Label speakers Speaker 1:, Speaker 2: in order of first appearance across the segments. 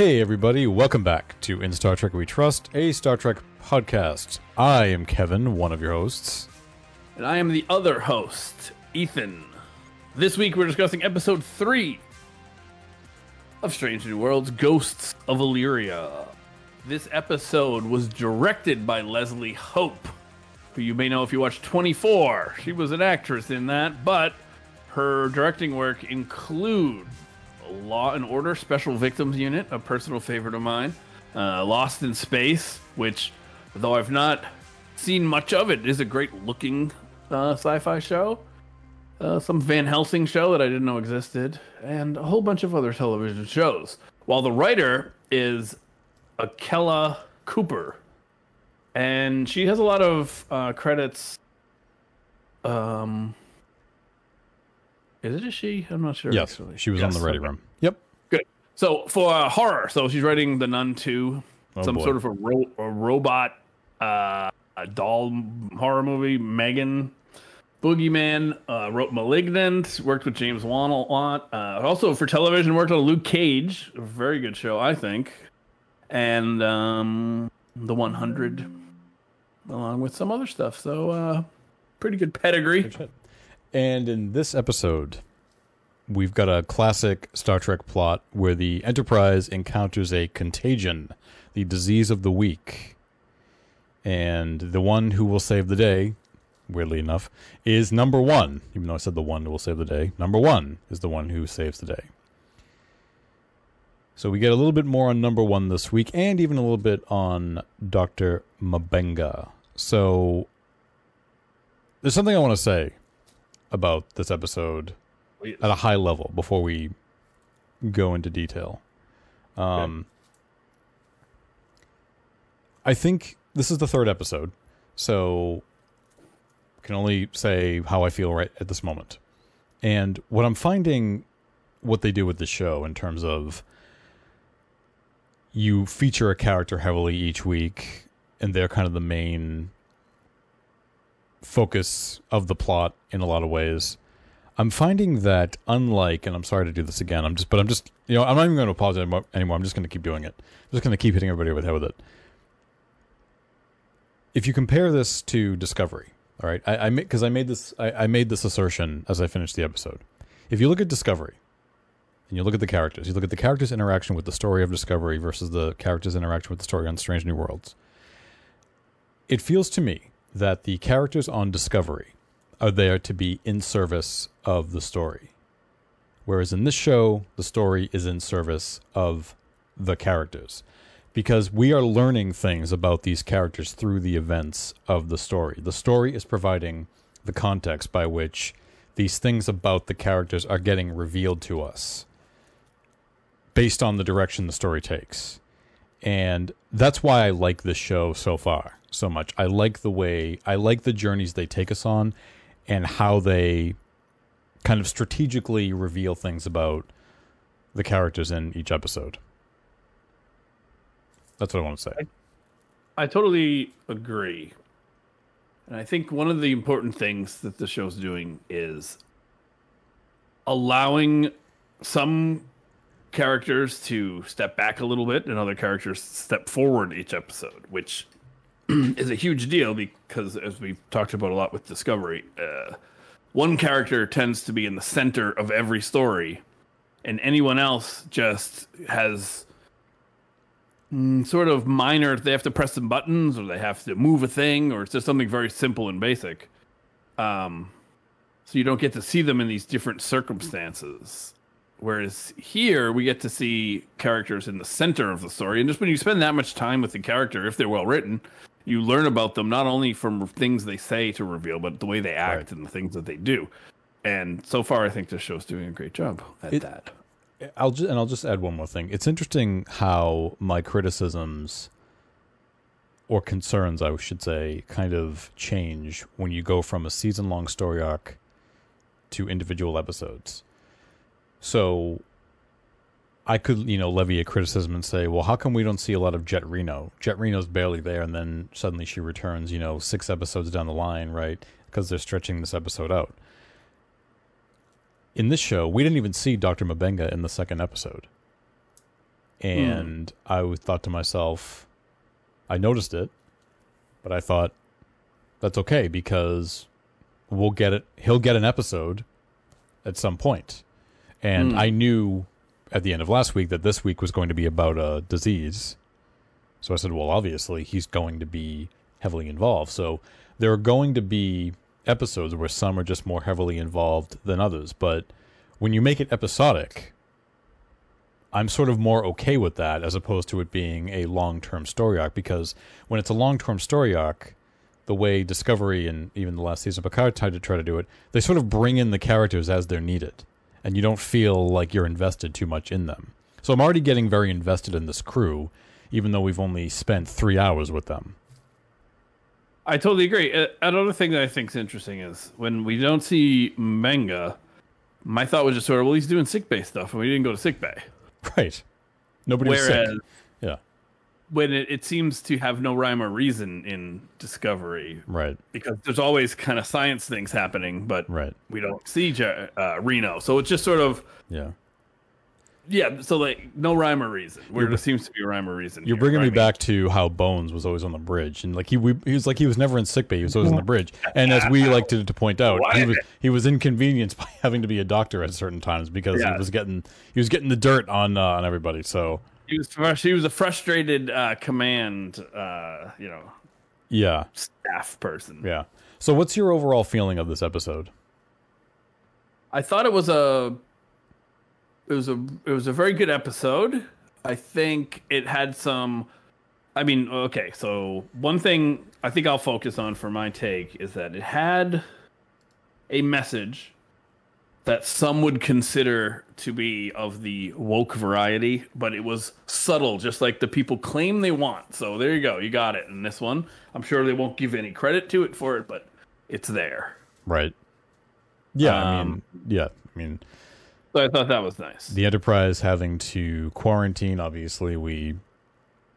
Speaker 1: Hey, everybody, welcome back to In Star Trek We Trust, a Star Trek podcast. I am Kevin, one of your hosts.
Speaker 2: And I am the other host, Ethan. This week we're discussing episode 3 of Strange New Worlds Ghosts of Illyria. This episode was directed by Leslie Hope, who you may know if you watched 24. She was an actress in that, but her directing work includes Law and Order Special Victims Unit, a personal favorite of mine, uh, Lost in Space, which, though I've not seen much of it, is a great looking uh, sci fi show. Uh, some Van Helsing show that I didn't know existed, and a whole bunch of other television shows. While the writer is Akela Cooper, and she has a lot of uh, credits. Um, is it a she? I'm not sure.
Speaker 1: Yes,
Speaker 2: actually.
Speaker 1: she was on the ready
Speaker 2: okay.
Speaker 1: room. Yep.
Speaker 2: Good. So for uh, horror, so she's writing The Nun 2,
Speaker 1: Oh,
Speaker 2: some
Speaker 1: boy.
Speaker 2: sort of a, ro- a robot uh, a doll horror movie. Megan, Boogeyman, uh, wrote *Malignant*. Worked with James Wan a lot. Uh, also for television, worked on Luke Cage, a very good show, I think, and um, The 100, along with some other stuff. So uh, pretty good pedigree.
Speaker 1: And in this episode, we've got a classic Star Trek plot where the Enterprise encounters a contagion, the disease of the weak. And the one who will save the day, weirdly enough, is number one. Even though I said the one who will save the day, number one is the one who saves the day. So we get a little bit more on number one this week, and even a little bit on Dr. M'Benga. So there's something I want to say about this episode at a high level before we go into detail. Um, I think this is the third episode, so I can only say how I feel right at this moment. And what I'm finding, what they do with the show in terms of you feature a character heavily each week, and they're kind of the main focus of the plot in a lot of ways. I'm finding that unlike, and I'm sorry to do this again. I'm just, but I'm just, you know, I'm not even going to apologize anymore-. I'm just going to keep doing it. I'm just going to keep hitting everybody over the head with it. If you compare this to Discovery, all right, I, I because I made this, I, I made this assertion as I finished the episode. If you look at Discovery, and you look at the characters, you look at the characters' interaction with the story of Discovery versus the characters' interaction with the story on Strange New Worlds. It feels to me that the characters on Discovery are there to be in service of the story. Whereas in this show, the story is in service of the characters. Because we are learning things about these characters through the events of the story. The story is providing the context by which these things about the characters are getting revealed to us based on the direction the story takes. And that's why I like this show so far so much. I like the way, I like the journeys they take us on and how they kind of strategically reveal things about the characters in each episode. That's what I want to say.
Speaker 2: I totally agree. And I think one of the important things that the show's doing is allowing some characters to step back a little bit and other characters step forward each episode, which is a huge deal because, as we've talked about a lot with Discovery, uh, one character tends to be in the center of every story, and anyone else just has mm, sort of minor. They have to press some buttons, or they have to move a thing, or it's just something very simple and basic. Um, so you don't get to see them in these different circumstances. Whereas here, we get to see characters in the center of the story, and just when you spend that much time with the character, if they're well written, you learn about them not only from things they say to reveal, but the way they act
Speaker 1: Right.
Speaker 2: and the things that they do. And so far, I think this show's doing a great job at
Speaker 1: It-
Speaker 2: that.
Speaker 1: I'll just, and I'll just add one more thing. It's interesting how my criticisms or concerns, I should say, kind of change when you go from a season long story arc to individual episodes. So I could, you know, levy a criticism and say, well, how come we don't see a lot of Jet Reno? Jet Reno's barely there, and then suddenly she returns, you know, six episodes down the line, right? Because they're stretching this episode out. In this show, we didn't even see Dr. M'Benga in the second episode. and hmm. I thought to myself, I noticed it, but I thought that's okay because we'll get it. He'll get an episode at some point, and hmm. I knew at the end of last week that this week was going to be about a disease. So I said, well, obviously he's going to be heavily involved. So there are going to be episodes where some are just more heavily involved than others. But when you make it episodic, I'm sort of more okay with that as opposed to it being a long term story arc because when it's a long term story arc, the way Discovery and even the last season of Picard tried to try to do it, they sort of bring in the characters as they're needed. And you don't feel like you're invested too much in them. So I'm already getting very invested in this crew, even though we've only spent three hours with them.
Speaker 2: I totally agree. Uh, Another thing that I think is interesting is when we don't see M'Benga, my thought was just sort of, well, he's doing sick bay stuff, and we didn't go to sick bay.
Speaker 1: Right. Nobody was sick.
Speaker 2: When it, it seems to have no rhyme or reason in Discovery,
Speaker 1: Right.
Speaker 2: because there's always kind of science things happening, but
Speaker 1: Right.
Speaker 2: we don't see uh, Reno. So it's just sort of,
Speaker 1: Yeah.
Speaker 2: yeah, so like no rhyme or reason. Where there seems to be a rhyme or reason.
Speaker 1: You're
Speaker 2: here,
Speaker 1: bringing me
Speaker 2: right?
Speaker 1: back to how Bones was always on the bridge, and like he we, he was like he was never in sickbay. He was always on the bridge, and as we like to, to point out, he was he was inconvenienced by having to be a doctor at certain times because
Speaker 2: Yeah.
Speaker 1: he was getting he was getting the dirt on uh, on everybody. So
Speaker 2: He was, he was a frustrated uh, command, uh, you know,
Speaker 1: yeah,
Speaker 2: staff person.
Speaker 1: yeah. So what's your overall feeling of this episode?
Speaker 2: I thought it was a it was a it was a very good episode. I think it had some I mean, okay, so one thing I think I'll focus on for my take is that it had a message that some would consider to be of the woke variety, but it was subtle, just like the people claim they want. So there you go, you got it in this one. I'm sure they won't give any credit to it for it, but it's there.
Speaker 1: Right. Yeah, I mean,
Speaker 2: Um,
Speaker 1: yeah, I mean,
Speaker 2: So I thought that was nice.
Speaker 1: the Enterprise having to quarantine. Obviously, we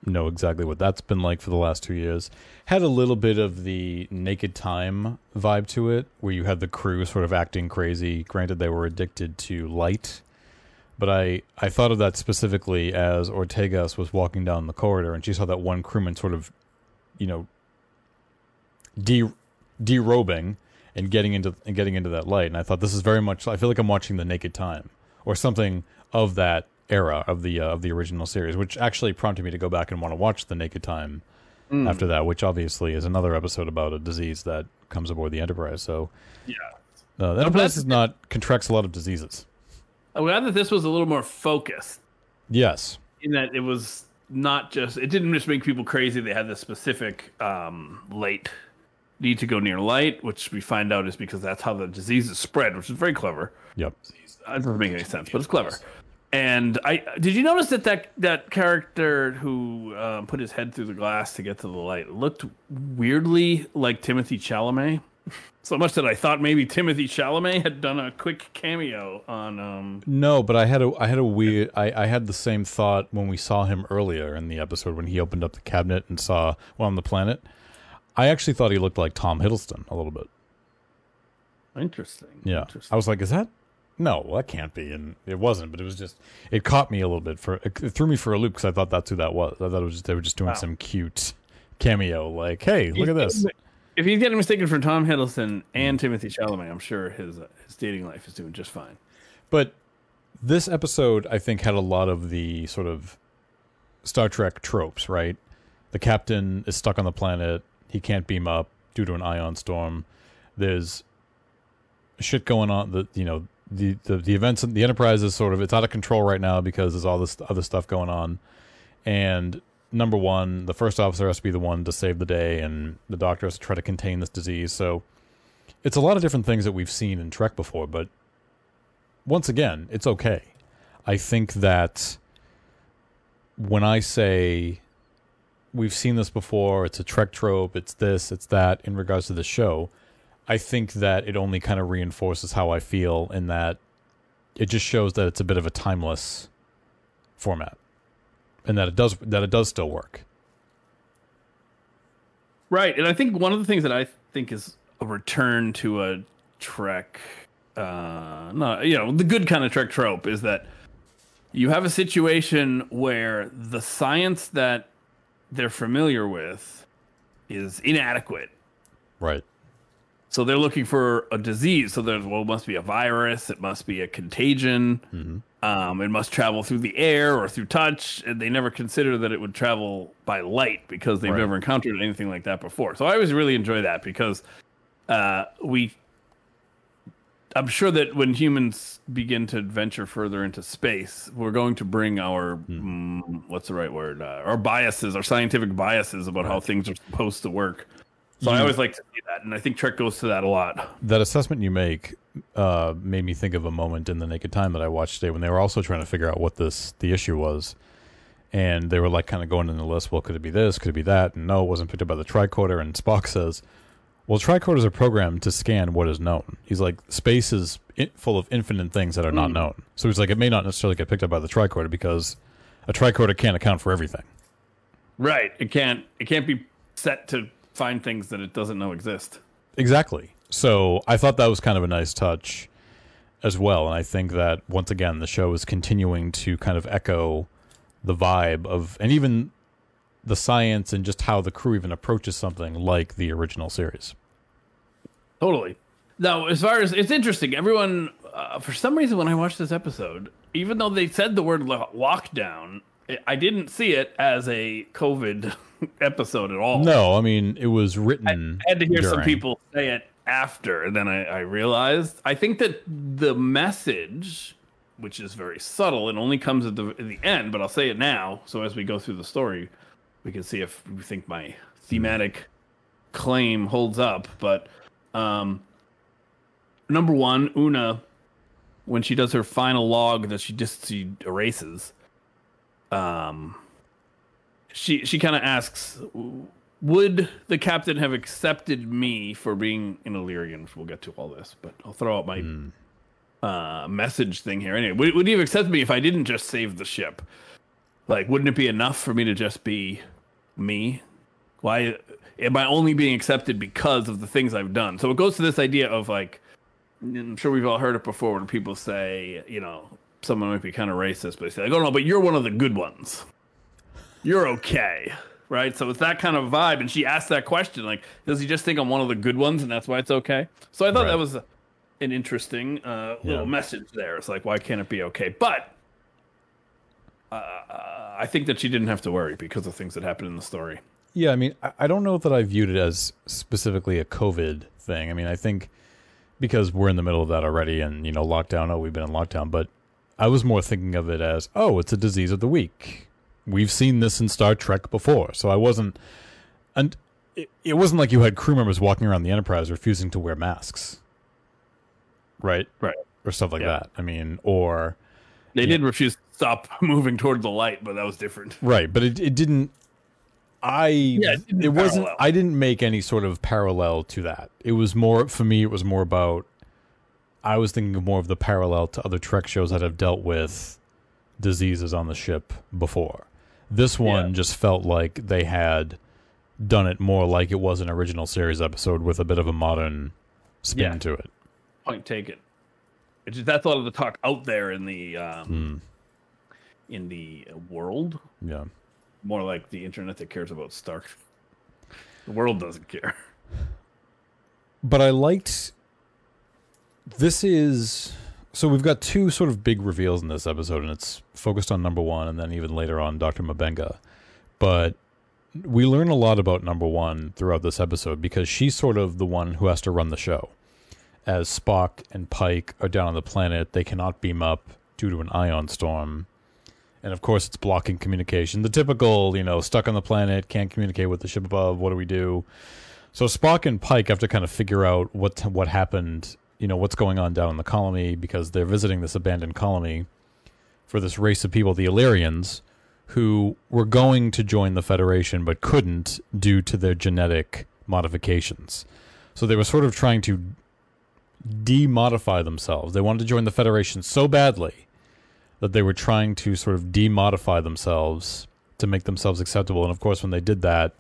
Speaker 1: know exactly what that's been like for the last two years. Had a little bit of the Naked Time vibe to it, where you had the crew sort of acting crazy. Granted, they were addicted to light, but I I thought of that specifically as Ortegas was walking down the corridor and she saw that one crewman sort of, you know, de derobing and getting into and getting into that light. And I thought this is very much. I feel like I'm watching the Naked Time or something of that era of the uh, of the original series, which actually prompted me to go back and want to watch the Naked Time after that, which obviously is another episode about a disease that comes aboard the Enterprise. So
Speaker 2: Yeah.
Speaker 1: uh, the Enterprise is not contracts a lot of diseases.
Speaker 2: I'm glad that this was a little more focused
Speaker 1: Yes.
Speaker 2: in that it was not just it didn't just make people crazy. They had this specific um, light need to go near light, which we find out is because that's how the disease is spread, which is very clever.
Speaker 1: Yep.
Speaker 2: That doesn't make any sense, but it's clever. And I did you notice that that, that character who um, put his head through the glass to get to the light looked weirdly like Timothy Chalamet? So much that I thought maybe Timothy Chalamet had done a quick cameo on um,
Speaker 1: No, but I had a I had a weird I, I had the same thought when we saw him earlier in the episode when he opened up the cabinet and saw well on the planet. I actually thought he looked like Tom Hiddleston a little bit.
Speaker 2: Interesting.
Speaker 1: Yeah.
Speaker 2: Interesting.
Speaker 1: I was like, is that? No, that can't be. And it wasn't, but it was just, it caught me a little bit for, it threw me for a loop because I thought that's who that was. I thought it was just, they were just doing
Speaker 2: Wow.
Speaker 1: some cute cameo, like, hey, look at this.
Speaker 2: If he's getting mistaken for Tom Hiddleston and Timothy Chalamet, I'm sure his uh, his dating life is doing just fine.
Speaker 1: But this episode, I think, had a lot of the sort of Star Trek tropes, right? The captain is stuck on the planet. He can't beam up due to an ion storm. There's shit going on. The you know the the, the events the Enterprise is sort of it's out of control right now because there's all this other stuff going on. And number one, the first officer has to be the one to save the day, and the doctor has to try to contain this disease. So it's a lot of different things that we've seen in Trek before, but once again, it's okay. I think that when I say we've seen this before, it's a Trek trope, it's this, it's that, in regards to the show, I think that it only kind of reinforces how I feel in that it just shows that it's a bit of a timeless format. And that it does that it does still work.
Speaker 2: Right, and I think one of the things that I think is a return to a Trek, uh, no, you know, the good kind of Trek trope is that you have a situation where the science that they're familiar with is inadequate.
Speaker 1: Right.
Speaker 2: So they're looking for a disease. So there's well, it must be a virus. It must be a contagion.
Speaker 1: Mm-hmm.
Speaker 2: Um, it must travel through the air or through touch. And they never consider that it would travel by light because they've
Speaker 1: Right.
Speaker 2: never encountered anything like that before. So I always really enjoy that because uh, we. I'm sure that when humans begin to venture further into space, we're going to bring our mm, what's the right word? Uh, our biases, our scientific biases about how things are supposed to work. So I always like to see that, and I think Trek goes to that a lot.
Speaker 1: That assessment you make uh, made me think of a moment in the Naked Time that I watched today when they were also trying to figure out what this the issue was, and they were like kind of going in the list. Well, could it be this? Could it be that? And no, it wasn't picked up by the tricorder. And Spock says, "Well, tricorders are programmed to scan what is known." He's like, "Space is in, full of infinite things that are not known." So he's like, "It may not necessarily get picked up by the tricorder because a tricorder can't account for everything."
Speaker 2: Right. It can't. It can't be set to find things that it doesn't know exist.
Speaker 1: Exactly. So I thought that was kind of a nice touch as well. And I think that once again, the show is continuing to kind of echo the vibe of, and even the science and just how the crew even approaches something like the original series.
Speaker 2: Totally. Now, as far as it's interesting, everyone, uh, for some reason, when I watched this episode, even though they said the word lo- lockdown, I- didn't see it as a COVID episode at all.
Speaker 1: No, I mean, it was written.
Speaker 2: I had to hear some people say it after, and then I, I realized. I think that the message, which is very subtle and only comes at the, at the end, but I'll say it now. So as we go through the story, we can see if we think my thematic claim holds up. But um, number one, Una, when she does her final log that she just she erases, um, she she kind of asks, would the captain have accepted me for being an Illyrian? We'll get to all this, but I'll throw out my uh, message thing here. Anyway, would, would he have accepted me if I didn't just save the ship? Like, wouldn't it be enough for me to just be me? Why am I only being accepted because of the things I've done? So it goes to this idea of like, I'm sure we've all heard it before when people say, you know, someone might be kind of racist, but they say, like, oh no, but you're one of the good ones. You're okay. Right. So it's that kind of vibe. And she asked that question, like, does he just think I'm one of the good ones and that's why it's okay? So I thought
Speaker 1: Right.
Speaker 2: that was an interesting uh, little
Speaker 1: Yeah.
Speaker 2: message there. It's like, why can't it be okay? But uh, I think that she didn't have to worry because of things that happened in the story.
Speaker 1: Yeah, I mean, I, I don't know that I viewed it as specifically a COVID thing. I mean, I think because we're in the middle of that already and, you know, lockdown, oh, we've been in lockdown, but I was more thinking of it as, oh, it's a disease of the week. We've seen this in Star Trek before. So I wasn't, and it, it wasn't like you had crew members walking around the Enterprise refusing to wear masks. Right?
Speaker 2: Right.
Speaker 1: Or stuff like
Speaker 2: Yeah.
Speaker 1: that. I mean, or.
Speaker 2: They did refuse to stop moving toward the light, but that was different.
Speaker 1: Right, but it it didn't. I
Speaker 2: Yeah, it didn't
Speaker 1: wasn't. I didn't make any sort of parallel to that. It was more for me. It was more about. I was thinking of more of the parallel to other Trek shows that have dealt with diseases on the ship before. This one
Speaker 2: Yeah.
Speaker 1: just felt like they had done it more like it was an original series episode with a bit of a modern spin
Speaker 2: Yeah.
Speaker 1: to it.
Speaker 2: Point taken. It's just that's a lot of the talk out there in the um,
Speaker 1: Hmm.
Speaker 2: in the world.
Speaker 1: Yeah.
Speaker 2: More like the internet that cares about Stark. The world doesn't care.
Speaker 1: but I liked. This is so we've got two sort of big reveals in this episode, and it's focused on number one, and then even later on Doctor M'Benga. But we learn a lot about number one throughout this episode because she's sort of the one who has to run the show. As Spock and Pike are down on the planet, they cannot beam up due to an ion storm. And of course, it's blocking communication. The typical, you know, stuck on the planet, can't communicate with the ship above. What do we do? So Spock and Pike have to kind of figure out what what happened, you know, what's going on down in the colony because they're visiting this abandoned colony for this race of people, the Illyrians, who were going to join the Federation but couldn't due to their genetic modifications. So they were sort of trying to demodify themselves. They wanted to join the Federation so badly that they were trying to sort of demodify themselves to make themselves acceptable. And of course, when they did that,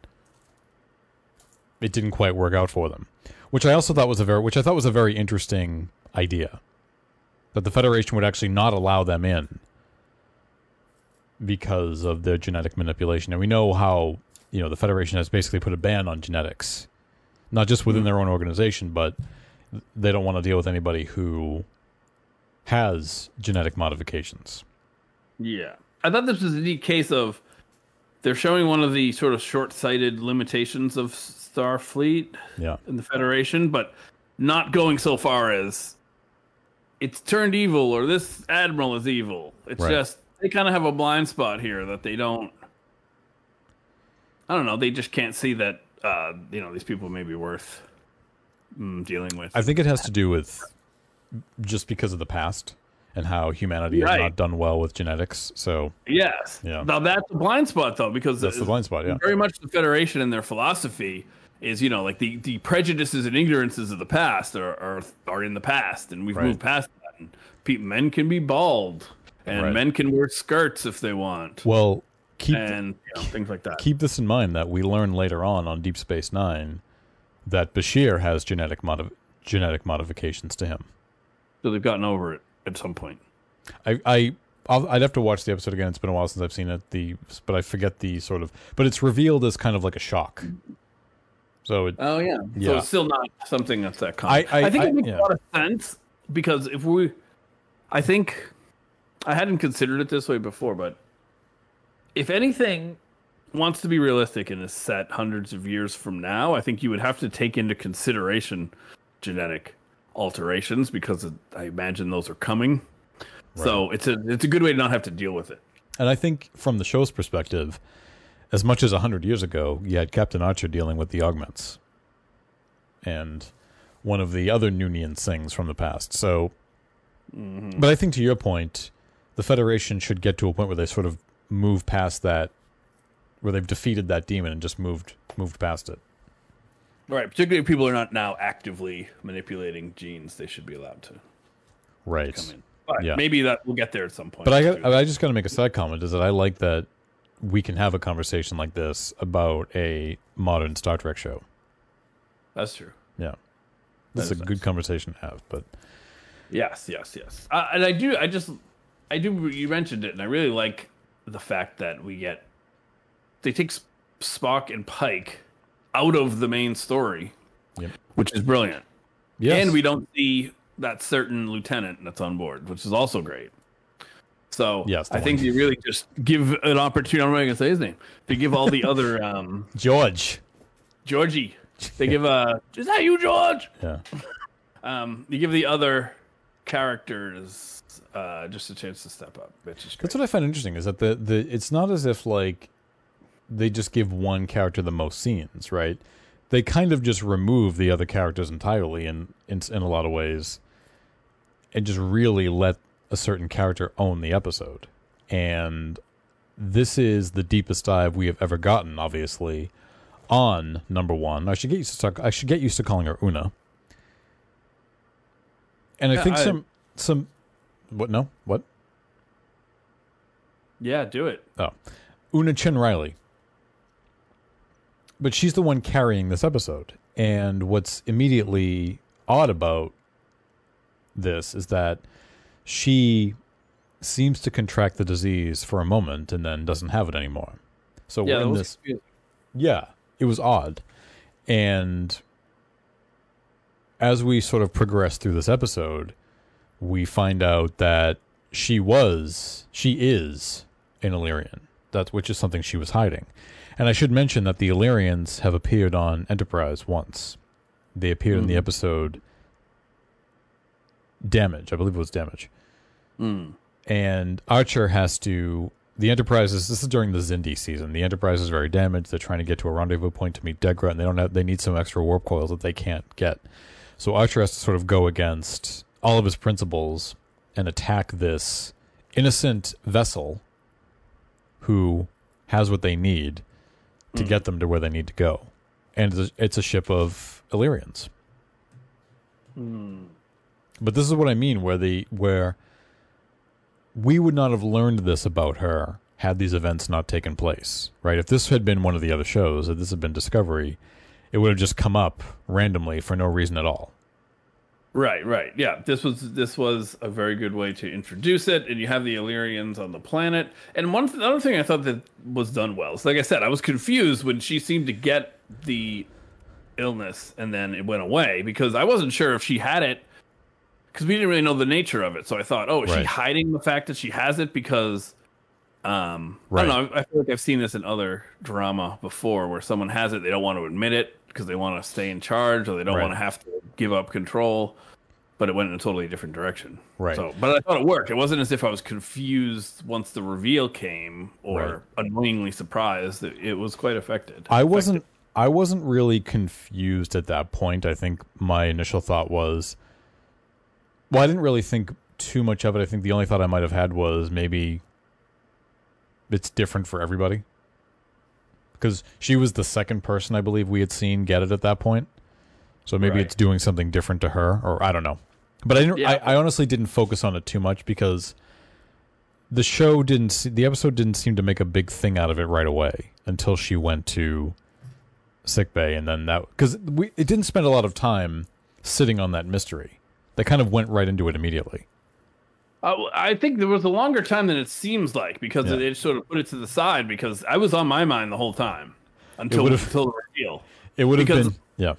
Speaker 1: it didn't quite work out for them. Which I also thought was a very, which I thought was a very interesting idea, that the Federation would actually not allow them in because of their genetic manipulation. And we know how, you know, the Federation has basically put a ban on genetics, not just within hmm. their own organization, but they don't want to deal with anybody who has genetic modifications.
Speaker 2: Yeah. I thought this was a neat case of they're showing one of the sort of short-sighted limitations of Starfleet
Speaker 1: Yeah.
Speaker 2: in the Federation, but not going so far as it's turned evil or this admiral is evil. It's
Speaker 1: Right.
Speaker 2: just they kind of have a blind spot here that they don't. I don't know. They just can't see that uh, you know these people may be worth mm, dealing with.
Speaker 1: I think it has to do with just because of the past and how humanity has not done well with genetics. So
Speaker 2: yes.
Speaker 1: Yeah.
Speaker 2: Now that's a blind spot though, because
Speaker 1: that's the blind spot. Yeah.
Speaker 2: very much the Federation and their philosophy is, you know, like the, the prejudices and ignorances of the past are are, are in the past, and we've
Speaker 1: Right.
Speaker 2: moved past that. And pe- men can be bald, and
Speaker 1: Right.
Speaker 2: men can wear skirts if they want,
Speaker 1: Well, keep
Speaker 2: and you know, things like that.
Speaker 1: keep this in mind that we learn later on on Deep Space Nine that Bashir has genetic modi- genetic modifications to him.
Speaker 2: so they've gotten over it at some point.
Speaker 1: I, I I'll, I'd have to watch the episode again. It's been a while since I've seen it. The but I forget the sort of. But it's revealed as kind of like a shock. So it,
Speaker 2: Oh yeah. So it's still not something that's that common.
Speaker 1: I- I-
Speaker 2: think
Speaker 1: I-
Speaker 2: it makes
Speaker 1: yeah.
Speaker 2: a lot of sense because if we, I think, I hadn't considered it this way before, but if anything wants to be realistic and is set hundreds of years from now, I think you would have to take into consideration genetic alterations because I imagine those are coming. So it's a it's a good way to not have to deal with it.
Speaker 1: and I think from the show's perspective, as much as hundred years ago, you had Captain Archer dealing with the augments, and one of the other Noonien Singhs from the past. So, mm-hmm. but I think to your point, the Federation should get to a point where they sort of move past that, where they've defeated that demon and just moved moved past it.
Speaker 2: Right. Particularly if people are not now actively manipulating genes, they should be allowed to
Speaker 1: Right.
Speaker 2: come in. But
Speaker 1: Yeah.
Speaker 2: maybe that we'll get there at some point.
Speaker 1: But I. I just got to make a side comment is that I like that we can have a conversation like this about a modern Star Trek show.
Speaker 2: That's true.
Speaker 1: Yeah. This
Speaker 2: That
Speaker 1: is a
Speaker 2: is
Speaker 1: good conversation to have, but
Speaker 2: Yes, yes, yes. Uh, and I do. I just. I do. You mentioned it, and I really like the fact that we get. They take Spock and Pike out of the main story,
Speaker 1: Yep.
Speaker 2: which is brilliant.
Speaker 1: yes.
Speaker 2: And we don't see that certain lieutenant that's on board, which is also great. So
Speaker 1: Yes,
Speaker 2: I think you really just give an opportunity. I'm not going to say his name. To give all the other um,
Speaker 1: George.
Speaker 2: Georgie. They give a. Is that you, George?
Speaker 1: Yeah.
Speaker 2: Um, you give the other characters uh, just a chance to step up, which is.
Speaker 1: That's what I find interesting is that the, the it's not as if like they just give one character the most scenes, right? They kind of just remove the other characters entirely in in, in a lot of ways and just really let a certain character own the episode. And this is the deepest dive we have ever gotten, obviously, on number one. I should get used to talk, I should get used to calling her Una. And I
Speaker 2: Yeah,
Speaker 1: think
Speaker 2: I-
Speaker 1: some some what no what
Speaker 2: yeah, do it.
Speaker 1: Oh, Una Chin Riley. But she's the one carrying this episode. And what's immediately odd about this is that she seems to contract the disease for a moment and then doesn't have it anymore. So
Speaker 2: Yeah,
Speaker 1: we're in this.
Speaker 2: confusing.
Speaker 1: Yeah, it was odd. And as we sort of progress through this episode, we find out that she was, she is an Illyrian. That which is something she was hiding. And I should mention that the Illyrians have appeared on Enterprise once. They appeared in the
Speaker 2: Mhm.
Speaker 1: episode Damage. I believe it was Damage.
Speaker 2: Mm.
Speaker 1: And Archer has to. The Enterprise is. This is during the Xindi season. The Enterprise is very damaged. They're trying to get to a rendezvous point to meet Degra, and they don't have. They need some extra warp coils that they can't get. So Archer has to sort of go against all of his principles and attack this innocent vessel who has what they need to
Speaker 2: Mm.
Speaker 1: get them to where they need to go. And it's a, it's a ship of Illyrians.
Speaker 2: Mm.
Speaker 1: But this is what I mean, where the where we would not have learned this about her had these events not taken place, right? If this had been one of the other shows, if this had been Discovery, it would have just come up randomly for no reason at all.
Speaker 2: Right, right. Yeah, this was this was a very good way to introduce it, and you have the Illyrians on the planet. And one th- other thing I thought that was done well. So like I said, I was confused when she seemed to get the illness and then it went away because I wasn't sure if she had it because we didn't really know the nature of it. So I thought, oh, is she hiding the fact that she has it because um I don't know. I feel like I've seen this in other drama before where someone has it, they don't want to admit it because they want to stay in charge or they don't
Speaker 1: Right.
Speaker 2: want to have to give up control. But it went in a totally different direction.
Speaker 1: Right.
Speaker 2: So, but I thought it worked. It wasn't as if I was confused once the reveal came or
Speaker 1: Right.
Speaker 2: annoyingly surprised. It, it was quite affected.
Speaker 1: I wasn't I wasn't really confused at that point. I think my initial thought was well, I didn't really think too much of it. I think the only thought I might have had was maybe it's different for everybody. Because she was the second person I believe we had seen get it at that point. So maybe
Speaker 2: Right.
Speaker 1: it's doing something different to her, or I don't know. But I didn't.
Speaker 2: Yeah.
Speaker 1: I, I honestly didn't focus on it too much because the show didn't. Se- the episode didn't seem to make a big thing out of it right away until she went to sick bay, and then that because we it didn't spend a lot of time sitting on that mystery. They kind of went right into it immediately.
Speaker 2: Uh, I think there was a longer time than it seems like because
Speaker 1: Yeah.
Speaker 2: it, it sort of put it to the side because I was on my mind the whole time until until the reveal.
Speaker 1: It would have been yeah.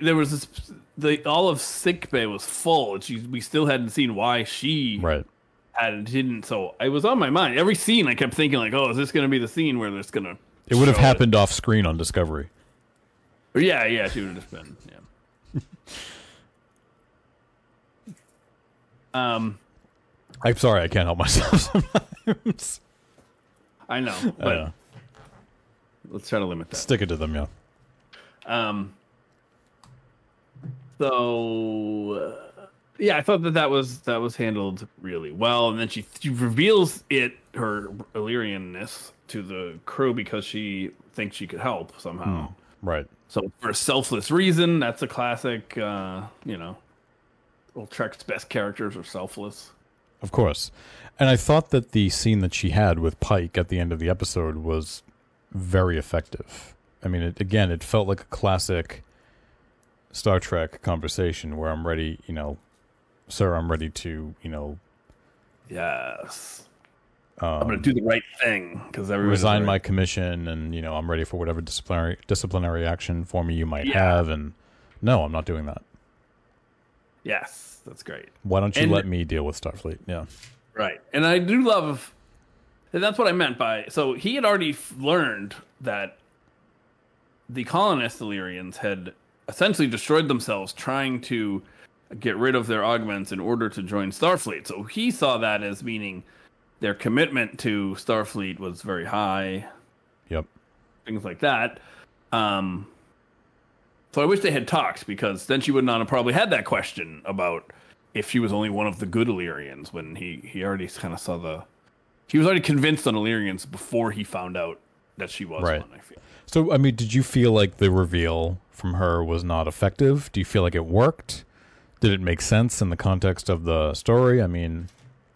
Speaker 2: There was this, the all of sick bay was full, and she we still hadn't seen why she
Speaker 1: Right.
Speaker 2: had didn't. So I was on my mind every scene. I kept thinking like, oh, is this going to be the scene where there's going to?
Speaker 1: It would have happened off screen on Discovery.
Speaker 2: Yeah, yeah, she would have just been. Yeah. um,
Speaker 1: I'm sorry, I can't help myself sometimes.
Speaker 2: I know, but
Speaker 1: Uh,
Speaker 2: let's try to limit that.
Speaker 1: stick it to them, yeah.
Speaker 2: Um. So, uh, yeah, I thought that that was that was handled really well, and then she, she reveals it her Illyrianness to the crew because she thinks she could help somehow.
Speaker 1: Right.
Speaker 2: So for a selfless reason, that's a classic. Uh, you know, well, Trek's best characters are selfless.
Speaker 1: Of course. And I thought that the scene that she had with Pike at the end of the episode was very effective. I mean, it, again, it felt like a classic Star Trek conversation where I'm ready, you know, sir, I'm ready to, you know,
Speaker 2: Yes,
Speaker 1: um,
Speaker 2: I'm gonna do the right thing because everyone
Speaker 1: resign my commission and, you know, I'm ready for whatever disciplinary disciplinary action for me you might
Speaker 2: Yeah.
Speaker 1: have and no, I'm not doing that.
Speaker 2: Yes, that's great.
Speaker 1: Why don't you
Speaker 2: And-
Speaker 1: let me deal with Starfleet? Yeah.
Speaker 2: Right. And I do love, and that's what I meant by. So he had already learned that the colonist Illyrians had essentially destroyed themselves trying to get rid of their augments in order to join Starfleet. So he saw that as meaning their commitment to Starfleet was very high,
Speaker 1: Yep.
Speaker 2: things like that. Um, so I wish they had talked because then she would not have probably had that question about if she was only one of the good Illyrians when he he already kind of saw the he was already convinced on Illyrians before he found out that she was
Speaker 1: Right.
Speaker 2: one. I feel.
Speaker 1: So, I mean, did you feel like the reveal from her was not effective? Do you feel like it worked? Did it make sense in the context of the story? I mean,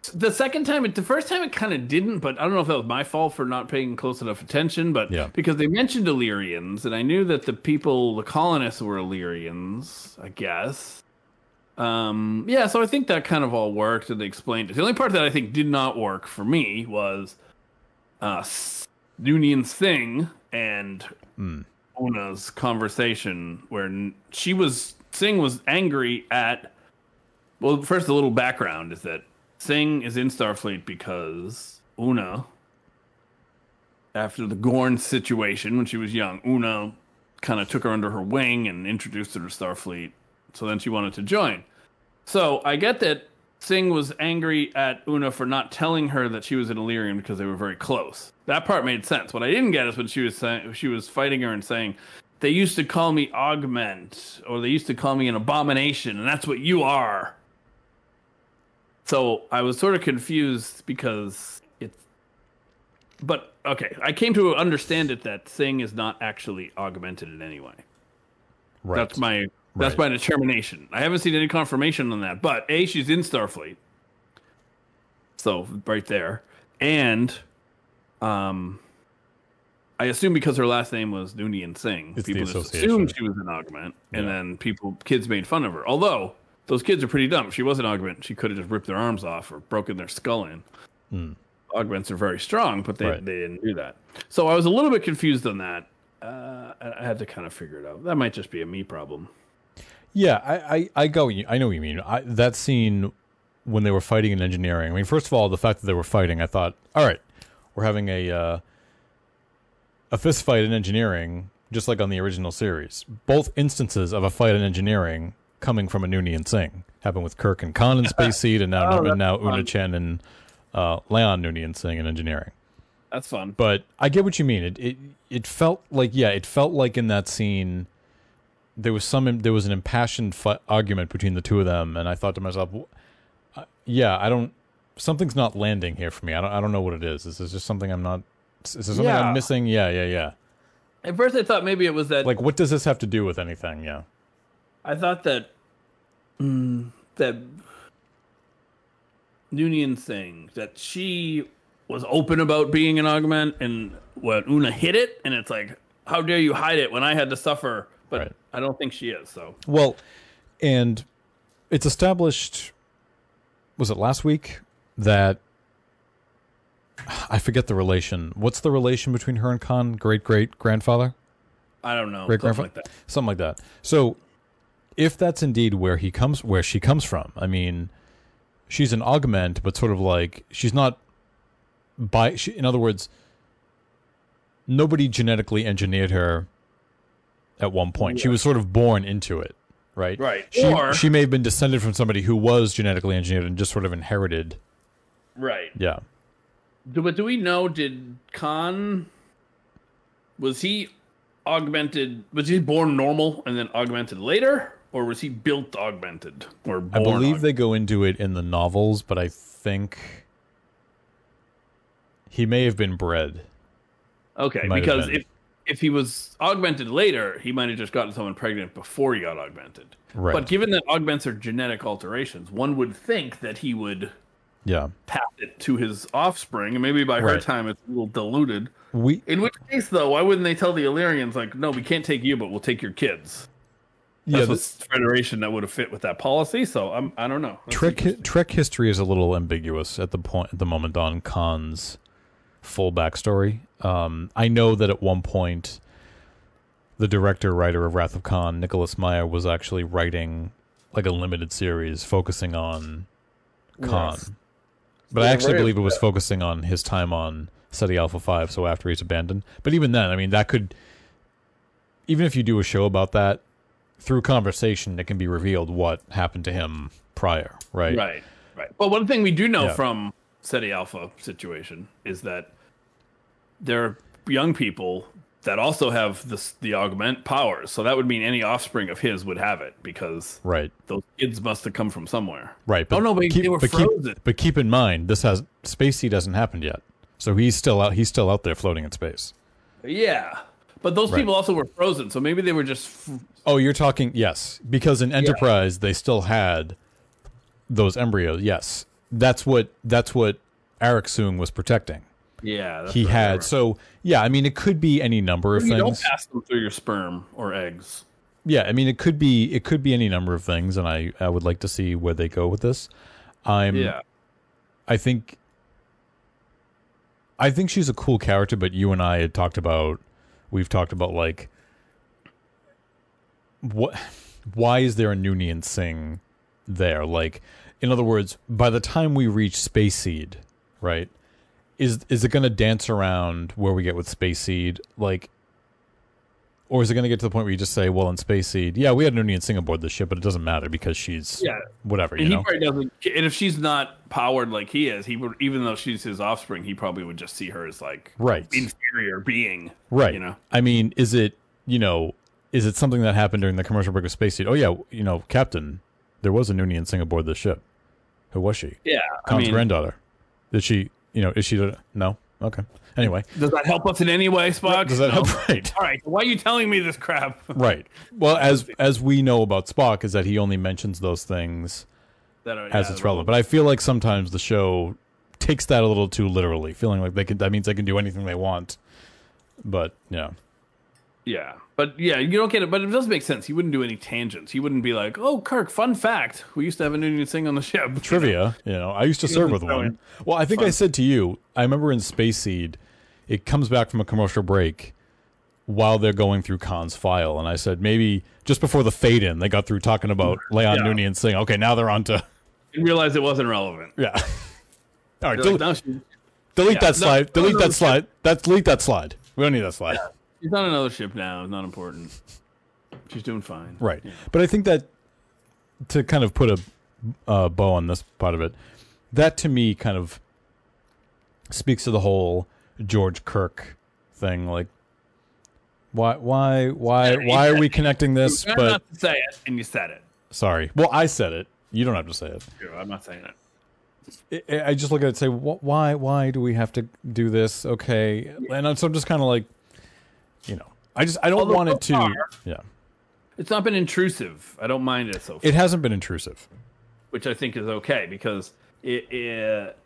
Speaker 2: The second time, it, the first time, it kind of didn't. But I don't know if that was my fault for not paying close enough attention. But
Speaker 1: Yeah.
Speaker 2: because they mentioned Illyrians, and I knew that the people, the colonists, were Illyrians. I guess. Um, yeah, so I think that kind of all worked, and they explained it. The only part that I think did not work for me was uh, Noonien Singh and Una's conversation, where she was Singh was angry at. Well, first, a little background is that Singh is in Starfleet because Una, after the Gorn situation when she was young, Una kind of took her under her wing and introduced her to Starfleet. So then she wanted to join. So I get that Singh was angry at Una for not telling her that she was in Illyrian because they were very close. That part made sense. What I didn't get is when she was saying she was fighting her and saying, "They used to call me augment, or they used to call me an abomination, and that's what you are." So I was sort of confused because it's. But okay, I came to understand it that Singh is not actually augmented in any way.
Speaker 1: right.
Speaker 2: That's my that's
Speaker 1: Right.
Speaker 2: my determination. I haven't seen any confirmation on that, but a she's in Starfleet, so right there, and um, I assume because her last name was Noonien Singh,
Speaker 1: It's
Speaker 2: people just assumed she was an augment, and
Speaker 1: Yeah.
Speaker 2: then people kids made fun of her. Although those kids are pretty dumb. If she was an augment, she could have just ripped their arms off or broken their skull in. Augments are very strong, but they.
Speaker 1: Right.
Speaker 2: they didn't do that. So I was a little bit confused on that. Uh, I I had to kind of figure it out. That might just be a me problem.
Speaker 1: Yeah, I, I, I go. I know what you mean. I, that scene when they were fighting in engineering. I mean, first of all, the fact that they were fighting, I thought, all right, we're having a uh, a fist fight in engineering, just like on the original series. Both instances of a fight in engineering coming from a Noonien Singh happened with Kirk and Khan in Space Seed, and now
Speaker 2: Oh,
Speaker 1: and now
Speaker 2: fun.
Speaker 1: Una Chen and uh, La'an Noonien Singh in engineering.
Speaker 2: That's fun.
Speaker 1: But I get what you mean. It it it felt like yeah, it felt like in that scene there was some there was an impassioned fi- argument between the two of them, and I thought to myself, uh, yeah, I don't something's not landing here for me. I don't I don't know what it is. Is this just something I'm not? Is there something
Speaker 2: Yeah.
Speaker 1: I'm missing? Yeah, yeah, yeah.
Speaker 2: At first, I thought maybe it was that.
Speaker 1: Like, what does this have to do with anything? Yeah,
Speaker 2: I thought that mm, that Noonien thing that she was open about being an augment, and when Una hit it, and it's like, how dare you hide it when I had to suffer? But
Speaker 1: Right.
Speaker 2: I don't think she is. So
Speaker 1: Well, and it's established. Was it last week that I forget the relation? What's the relation between her and Khan? Great great grandfather,
Speaker 2: I don't know.
Speaker 1: great
Speaker 2: something
Speaker 1: grandfather,
Speaker 2: like that.
Speaker 1: something like that. So, if that's indeed where he comes, where she comes from, I mean, she's an augment, but sort of like she's not. By she, in other words, nobody genetically engineered her. At one point, she was sort of born into it, right?
Speaker 2: Right.
Speaker 1: She,
Speaker 2: Or-
Speaker 1: she may have been descended from somebody who was genetically engineered and just sort of inherited.
Speaker 2: Right.
Speaker 1: Yeah.
Speaker 2: Do, but do we know? Did Khan was he augmented? Was he born normal and then augmented later, or was he built augmented? Or
Speaker 1: I believe they go into it in the novels, but I think he may have been bred.
Speaker 2: Okay,
Speaker 1: Might
Speaker 2: because if if he was augmented later, he might have just gotten someone pregnant before he got augmented.
Speaker 1: Right.
Speaker 2: But given that augments are genetic alterations, one would think that he would
Speaker 1: Yeah.
Speaker 2: pass it to his offspring, and maybe by her
Speaker 1: Right.
Speaker 2: time it's a little diluted.
Speaker 1: We
Speaker 2: In which case, though, why wouldn't they tell the Illyrians like, "No, we can't take you, but we'll take your kids"?
Speaker 1: Yeah,
Speaker 2: That's
Speaker 1: the,
Speaker 2: what Federation that would have fit with that policy. So I'm, I don't know. That's
Speaker 1: Trek. Trek history is a little ambiguous at the point at the moment on Khan's full backstory. Um, I know that at one point, the director writer of Wrath of Khan, Nicholas Meyer, was actually writing like a limited series focusing on Khan.
Speaker 2: Yes.
Speaker 1: But I actually
Speaker 2: very-
Speaker 1: believe it was focusing on his time on Ceti Alpha Five. So after he's abandoned, but even then, I mean, that could even if you do a show about that through conversation, it can be revealed what happened to him prior, right?
Speaker 2: Right, right. But one thing we do know
Speaker 1: Yeah.
Speaker 2: from Ceti Alpha situation is that there are young people that also have this, the augment powers. So that would mean any offspring of his would have it because
Speaker 1: Right.
Speaker 2: those kids must have come from somewhere.
Speaker 1: Right.
Speaker 2: Oh, no, but they were
Speaker 1: but
Speaker 2: frozen.
Speaker 1: Keep, but keep in mind, this has Space Seed hasn't happened yet, so he's still out. He's still out there floating in space.
Speaker 2: Yeah. But those
Speaker 1: Right.
Speaker 2: people also were frozen. So maybe they were just. F-
Speaker 1: Oh, you're talking yes, because in Enterprise they still had those embryos. Yes, that's what that's what Arik Soong was protecting.
Speaker 2: yeah. That's
Speaker 1: he had
Speaker 2: right.
Speaker 1: so yeah. I mean, it could be any number of
Speaker 2: You don't
Speaker 1: things.
Speaker 2: pass them through your sperm or eggs.
Speaker 1: Yeah, I mean, it could be it could be any number of things, and I I would like to see where they go with this. I'm
Speaker 2: Yeah.
Speaker 1: I think I think she's a cool character, but you and I had talked about we've talked about like what why is there a Noonien Singh there? Like in other words, by the time we reach Space Seed, right? Is is it gonna dance around where we get with Space Seed? Like or is it going to get to the point where you just say, well, in Space Seed, yeah, we had Noonien Singh aboard the ship, but it doesn't matter because she's
Speaker 2: Yeah.
Speaker 1: whatever,
Speaker 2: And
Speaker 1: you
Speaker 2: he
Speaker 1: know?
Speaker 2: probably doesn't. And if she's not powered like he is, he would, even though she's his offspring, he probably would just see her as like
Speaker 1: Right.
Speaker 2: inferior being.
Speaker 1: Right.
Speaker 2: You know.
Speaker 1: I mean, is it you know, is it something that happened during the commercial break of Space Seed? Oh yeah, you know, Captain, there was a Noonien Singh aboard this ship. Who was she?
Speaker 2: Yeah. I
Speaker 1: Khan's
Speaker 2: mean,
Speaker 1: granddaughter. Did she? You know, is she? the- No. Okay. Anyway,
Speaker 2: does that help us in any way, Spock?
Speaker 1: does that
Speaker 2: No?
Speaker 1: help? Right.
Speaker 2: All right. Why are you telling me this crap?
Speaker 1: Right. Well, as as we know about Spock, is that he only mentions those things
Speaker 2: That are,
Speaker 1: as
Speaker 2: yeah,
Speaker 1: it's relevant. But I feel like sometimes the show takes that a little too literally, feeling like they can. That means they can do anything they want. But yeah,
Speaker 2: Yeah, but yeah, you don't get it. But it does make sense. He wouldn't do any tangents. He wouldn't be like, "Oh, Kirk, fun fact: we used to have a Noonien Singh on the ship."
Speaker 1: Trivia, you know, I used to serve with one. Well, I think I said to you, I remember in Space Seed, it comes back from a commercial break while they're going through Khan's file, and I said maybe just before the fade in, they got through talking about La'an
Speaker 2: Yeah.
Speaker 1: Noonien Singh, okay, now they're on to
Speaker 2: And realized it wasn't relevant.
Speaker 1: yeah. All right, del-
Speaker 2: like, "No, she-
Speaker 1: delete
Speaker 2: yeah,
Speaker 1: that slide.
Speaker 2: no,
Speaker 1: delete that slide. That's delete that slide. We don't need that slide.
Speaker 2: she's on another ship now. It's not important. She's doing fine.
Speaker 1: Right. But I think that to kind of put a uh, bow on this part of it, that to me kind of speaks to the whole George Kirk thing. Like, why, why, why, why are we connecting this?
Speaker 2: You
Speaker 1: But
Speaker 2: not to say it, and you said it.
Speaker 1: sorry. Well, I said it. You don't have to say it.
Speaker 2: I'm not saying it.
Speaker 1: I I just look at it and say, why, why do we have to do this? Okay. And I'm- so I'm just kind of like, you know, I just, I don't
Speaker 2: Although
Speaker 1: want it to,
Speaker 2: far-
Speaker 1: yeah.
Speaker 2: It's not been intrusive. I don't mind it so far.
Speaker 1: It hasn't been intrusive.
Speaker 2: which I think is okay because it, it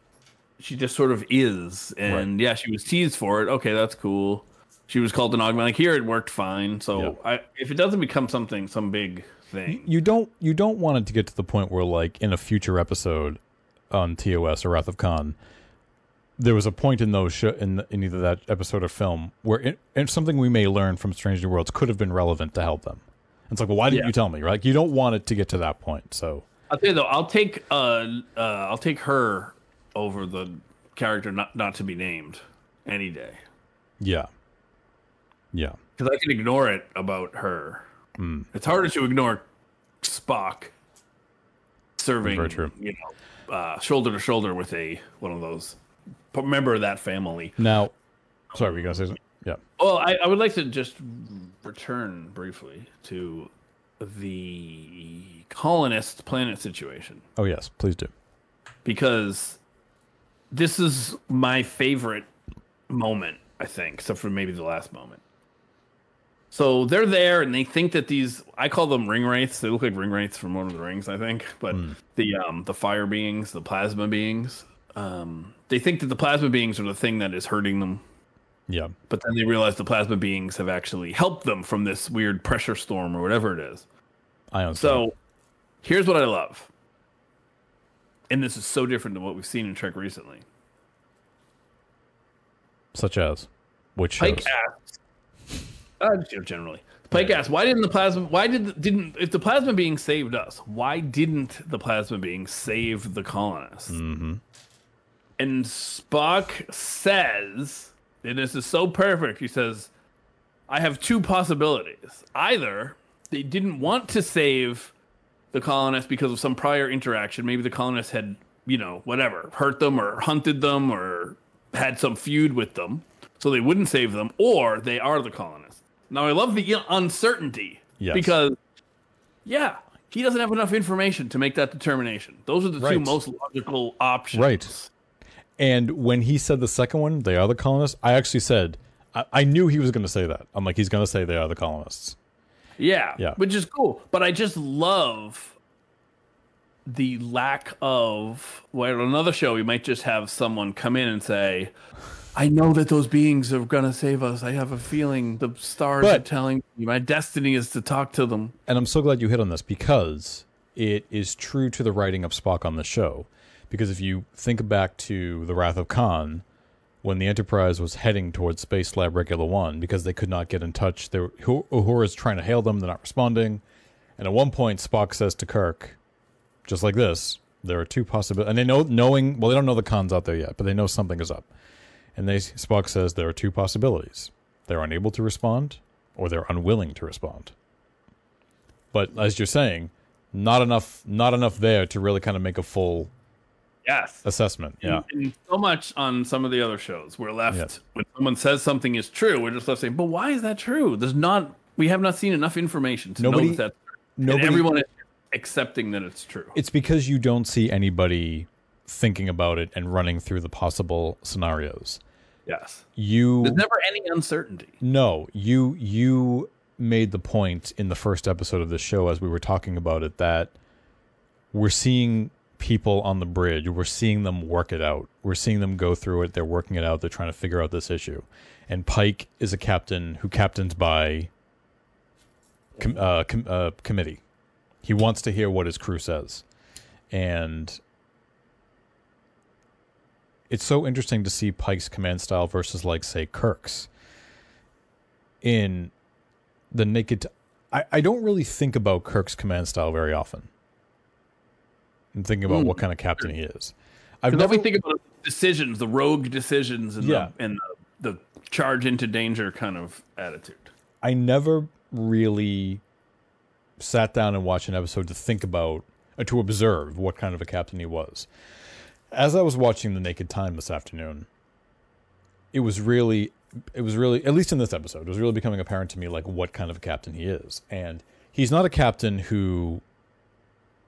Speaker 2: she just sort of is, and yeah, she was teased for it. Okay, that's cool. She was called an augment. Like here, it worked fine. So
Speaker 1: Yeah.
Speaker 2: I, if it doesn't become something, some big thing,
Speaker 1: you don't you don't want it to get to the point where like in a future episode on TOS or Wrath of Khan there was a point in those sh- in in either that episode or film where it, and something we may learn from Strange New Worlds could have been relevant to help them. It's like, well, why didn't
Speaker 2: Yeah.
Speaker 1: you tell me? Right? You don't want it to get to that point. So
Speaker 2: I'll tell you though, I'll take uh, uh I'll take her over the character not not to be named any day
Speaker 1: yeah, yeah,
Speaker 2: because I can ignore it about her.
Speaker 1: Hmm.
Speaker 2: It's harder to ignore Spock serving,
Speaker 1: Very true.
Speaker 2: you know, uh, shoulder to shoulder with a one of those member of that family.
Speaker 1: Now, sorry, were you say something? Yeah,
Speaker 2: Well, I, I would like to just return briefly to the colonist planet situation
Speaker 1: oh yes, please do.
Speaker 2: because this is my favorite moment, I think, except for maybe the last moment. So they're there and they think that these I call them ring wraiths. They look like ring wraiths from Lord of the Rings, I think. But the um the fire beings, the plasma beings, um, they think that the plasma beings are the thing that is hurting them.
Speaker 1: Yeah,
Speaker 2: But then they realize the plasma beings have actually helped them from this weird pressure storm or whatever it is.
Speaker 1: I understand.
Speaker 2: So here's what I love. And this is so different than what we've seen in Trek recently.
Speaker 1: such as which
Speaker 2: Pike
Speaker 1: shows?
Speaker 2: asks, uh, just, you know, generally, Pike asks, why didn't the plasma? Why did didn't if the plasma being saved us? Why didn't the plasma being save the colonists?
Speaker 1: Mm-hmm.
Speaker 2: And Spock says, and this is so perfect. He says, I have two possibilities. Either they didn't want to save the colonists because of some prior interaction. Maybe the colonists had, you know, whatever, hurt them or hunted them or had some feud with them. So they wouldn't save them, or they are the colonists. Now, I love the uncertainty
Speaker 1: Yes.
Speaker 2: because, yeah, he doesn't have enough information to make that determination. Those are the two most logical options.
Speaker 1: Right. And when he said the second one, they are the colonists, I actually said, I, I knew he was going to say that. I'm like, he's going to say they are the colonists.
Speaker 2: Yeah,
Speaker 1: Yeah.
Speaker 2: which is cool. But I just love the lack of. Well, on another show, we might just have someone come in and say, "I know that those beings are gonna save us. I have a feeling the stars are telling me my destiny is to talk to them."
Speaker 1: And I'm so glad you hit on this because it is true to the writing of Spock on the show. Because if you think back to The Wrath of Khan, when the Enterprise was heading towards Space Lab Regula One, because they could not get in touch, they were, Uhura's trying to hail them, they're not responding. And at one point, Spock says to Kirk, just like this, there are two possibilities. And they know, knowing, well, they don't know the Khan's out there yet, but they know something is up. And they, Spock says there are two possibilities. They're unable to respond, or they're unwilling to respond. But as you're saying, not enough, not enough there to really kind of make a full
Speaker 2: Yes.
Speaker 1: assessment. Yeah,
Speaker 2: And, and so much on some of the other shows, we're left
Speaker 1: Yes.
Speaker 2: when someone says something is true, we're just left saying, "But why is that true?" There's not. We have not seen enough information to
Speaker 1: Nobody-
Speaker 2: know that that's true.
Speaker 1: nobody-
Speaker 2: and everyone is accepting that it's true.
Speaker 1: it's because you don't see anybody thinking about it and running through the possible scenarios.
Speaker 2: yes.
Speaker 1: You
Speaker 2: There's never any uncertainty.
Speaker 1: No, you you made the point in the first episode of this show as we were talking about it that we're seeing people on the bridge. We're seeing them work it out. We're seeing them go through it. They're working it out. They're trying to figure out this issue. And Pike is a captain who captains by com- uh, com- uh, committee. He wants to hear what his crew says, and it's so interesting to see Pike's command style versus, like, say, Kirk's. In the naked, I I don't really think about Kirk's command style very often. I'm thinking about
Speaker 2: Mm.
Speaker 1: what kind of captain he is. I've never
Speaker 2: think about decisions, the rogue decisions, and
Speaker 1: Yeah.
Speaker 2: the and the, the charge into danger kind of attitude.
Speaker 1: I never really sat down and watched an episode to think about uh, to observe what kind of a captain he was. As I was watching The Naked Time this afternoon, it was really it was really at least in this episode, it was really becoming apparent to me like what kind of a captain he is. And he's not a captain who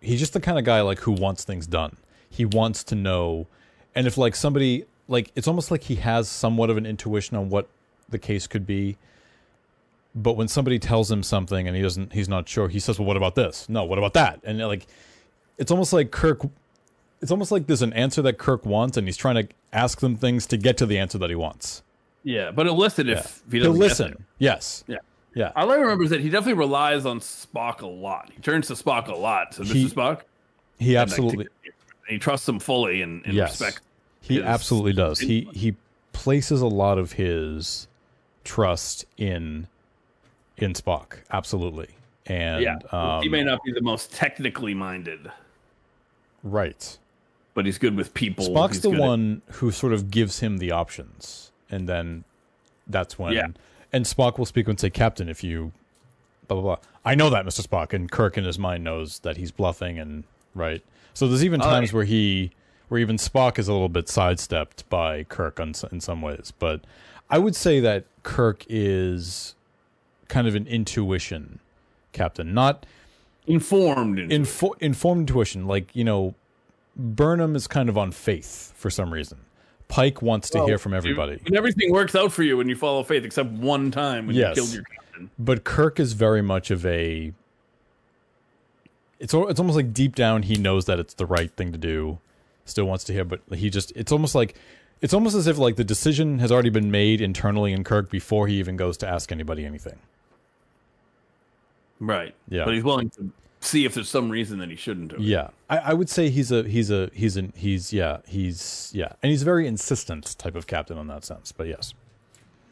Speaker 1: he's just the kind of guy like who wants things done. He wants to know. And if like somebody like it's almost like he has somewhat of an intuition on what the case could be. But when somebody tells him something and he doesn't he's not sure he says well what about this? No what about that? And like it's almost like kirk it's almost like there's an answer that kirk wants and he's trying to ask them things to get to the answer that he wants.
Speaker 2: Yeah, but he'll listen if, if he
Speaker 1: he'll
Speaker 2: doesn't get
Speaker 1: listen. yes.
Speaker 2: Yeah.
Speaker 1: Yeah
Speaker 2: All I remember is that he definitely relies on Spock a lot. He turns to Spock a lot. So
Speaker 1: He-
Speaker 2: Mr. Spock,
Speaker 1: he absolutely
Speaker 2: he trusts him fully and, and
Speaker 1: yes
Speaker 2: respects.
Speaker 1: he
Speaker 2: his
Speaker 1: absolutely does he he places a lot of his trust in in spock absolutely and
Speaker 2: Yeah,
Speaker 1: um,
Speaker 2: he may not be the most technically minded,
Speaker 1: right
Speaker 2: but he's good with people.
Speaker 1: Spock's
Speaker 2: He's
Speaker 1: the
Speaker 2: good at-
Speaker 1: one who sort of gives him the options, and then that's when.
Speaker 2: Yeah.
Speaker 1: And Spock will speak and say, "Captain, if you blah blah blah." I know that, Mister Spock, and Kirk in his mind knows that he's bluffing, and right. So there's even
Speaker 2: Oh,
Speaker 1: times where he, where even Spock is a little bit sidestepped by Kirk on, in some ways, but I would say that Kirk is kind of an intuition captain, not
Speaker 2: informed. In,
Speaker 1: info- informed intuition. Like you know, Burnham is kind of on faith for some reason. Pike wants to
Speaker 2: Well,
Speaker 1: hear from everybody,
Speaker 2: and everything works out for you when you follow faith, except one time when
Speaker 1: Yes.
Speaker 2: you killed your captain.
Speaker 1: but Kirk is very much of a. It's it's almost like deep down he knows that it's the right thing to do, still wants to hear, but he just it's almost like. It's almost as if like the decision has already been made internally in Kirk before he even goes to ask anybody anything.
Speaker 2: Right.
Speaker 1: Yeah.
Speaker 2: But he's willing to see if there's some reason that he shouldn't have.
Speaker 1: Yeah, I, I would say he's a he's a he's an he's yeah he's yeah, and he's a very insistent type of captain in that sense. But yes,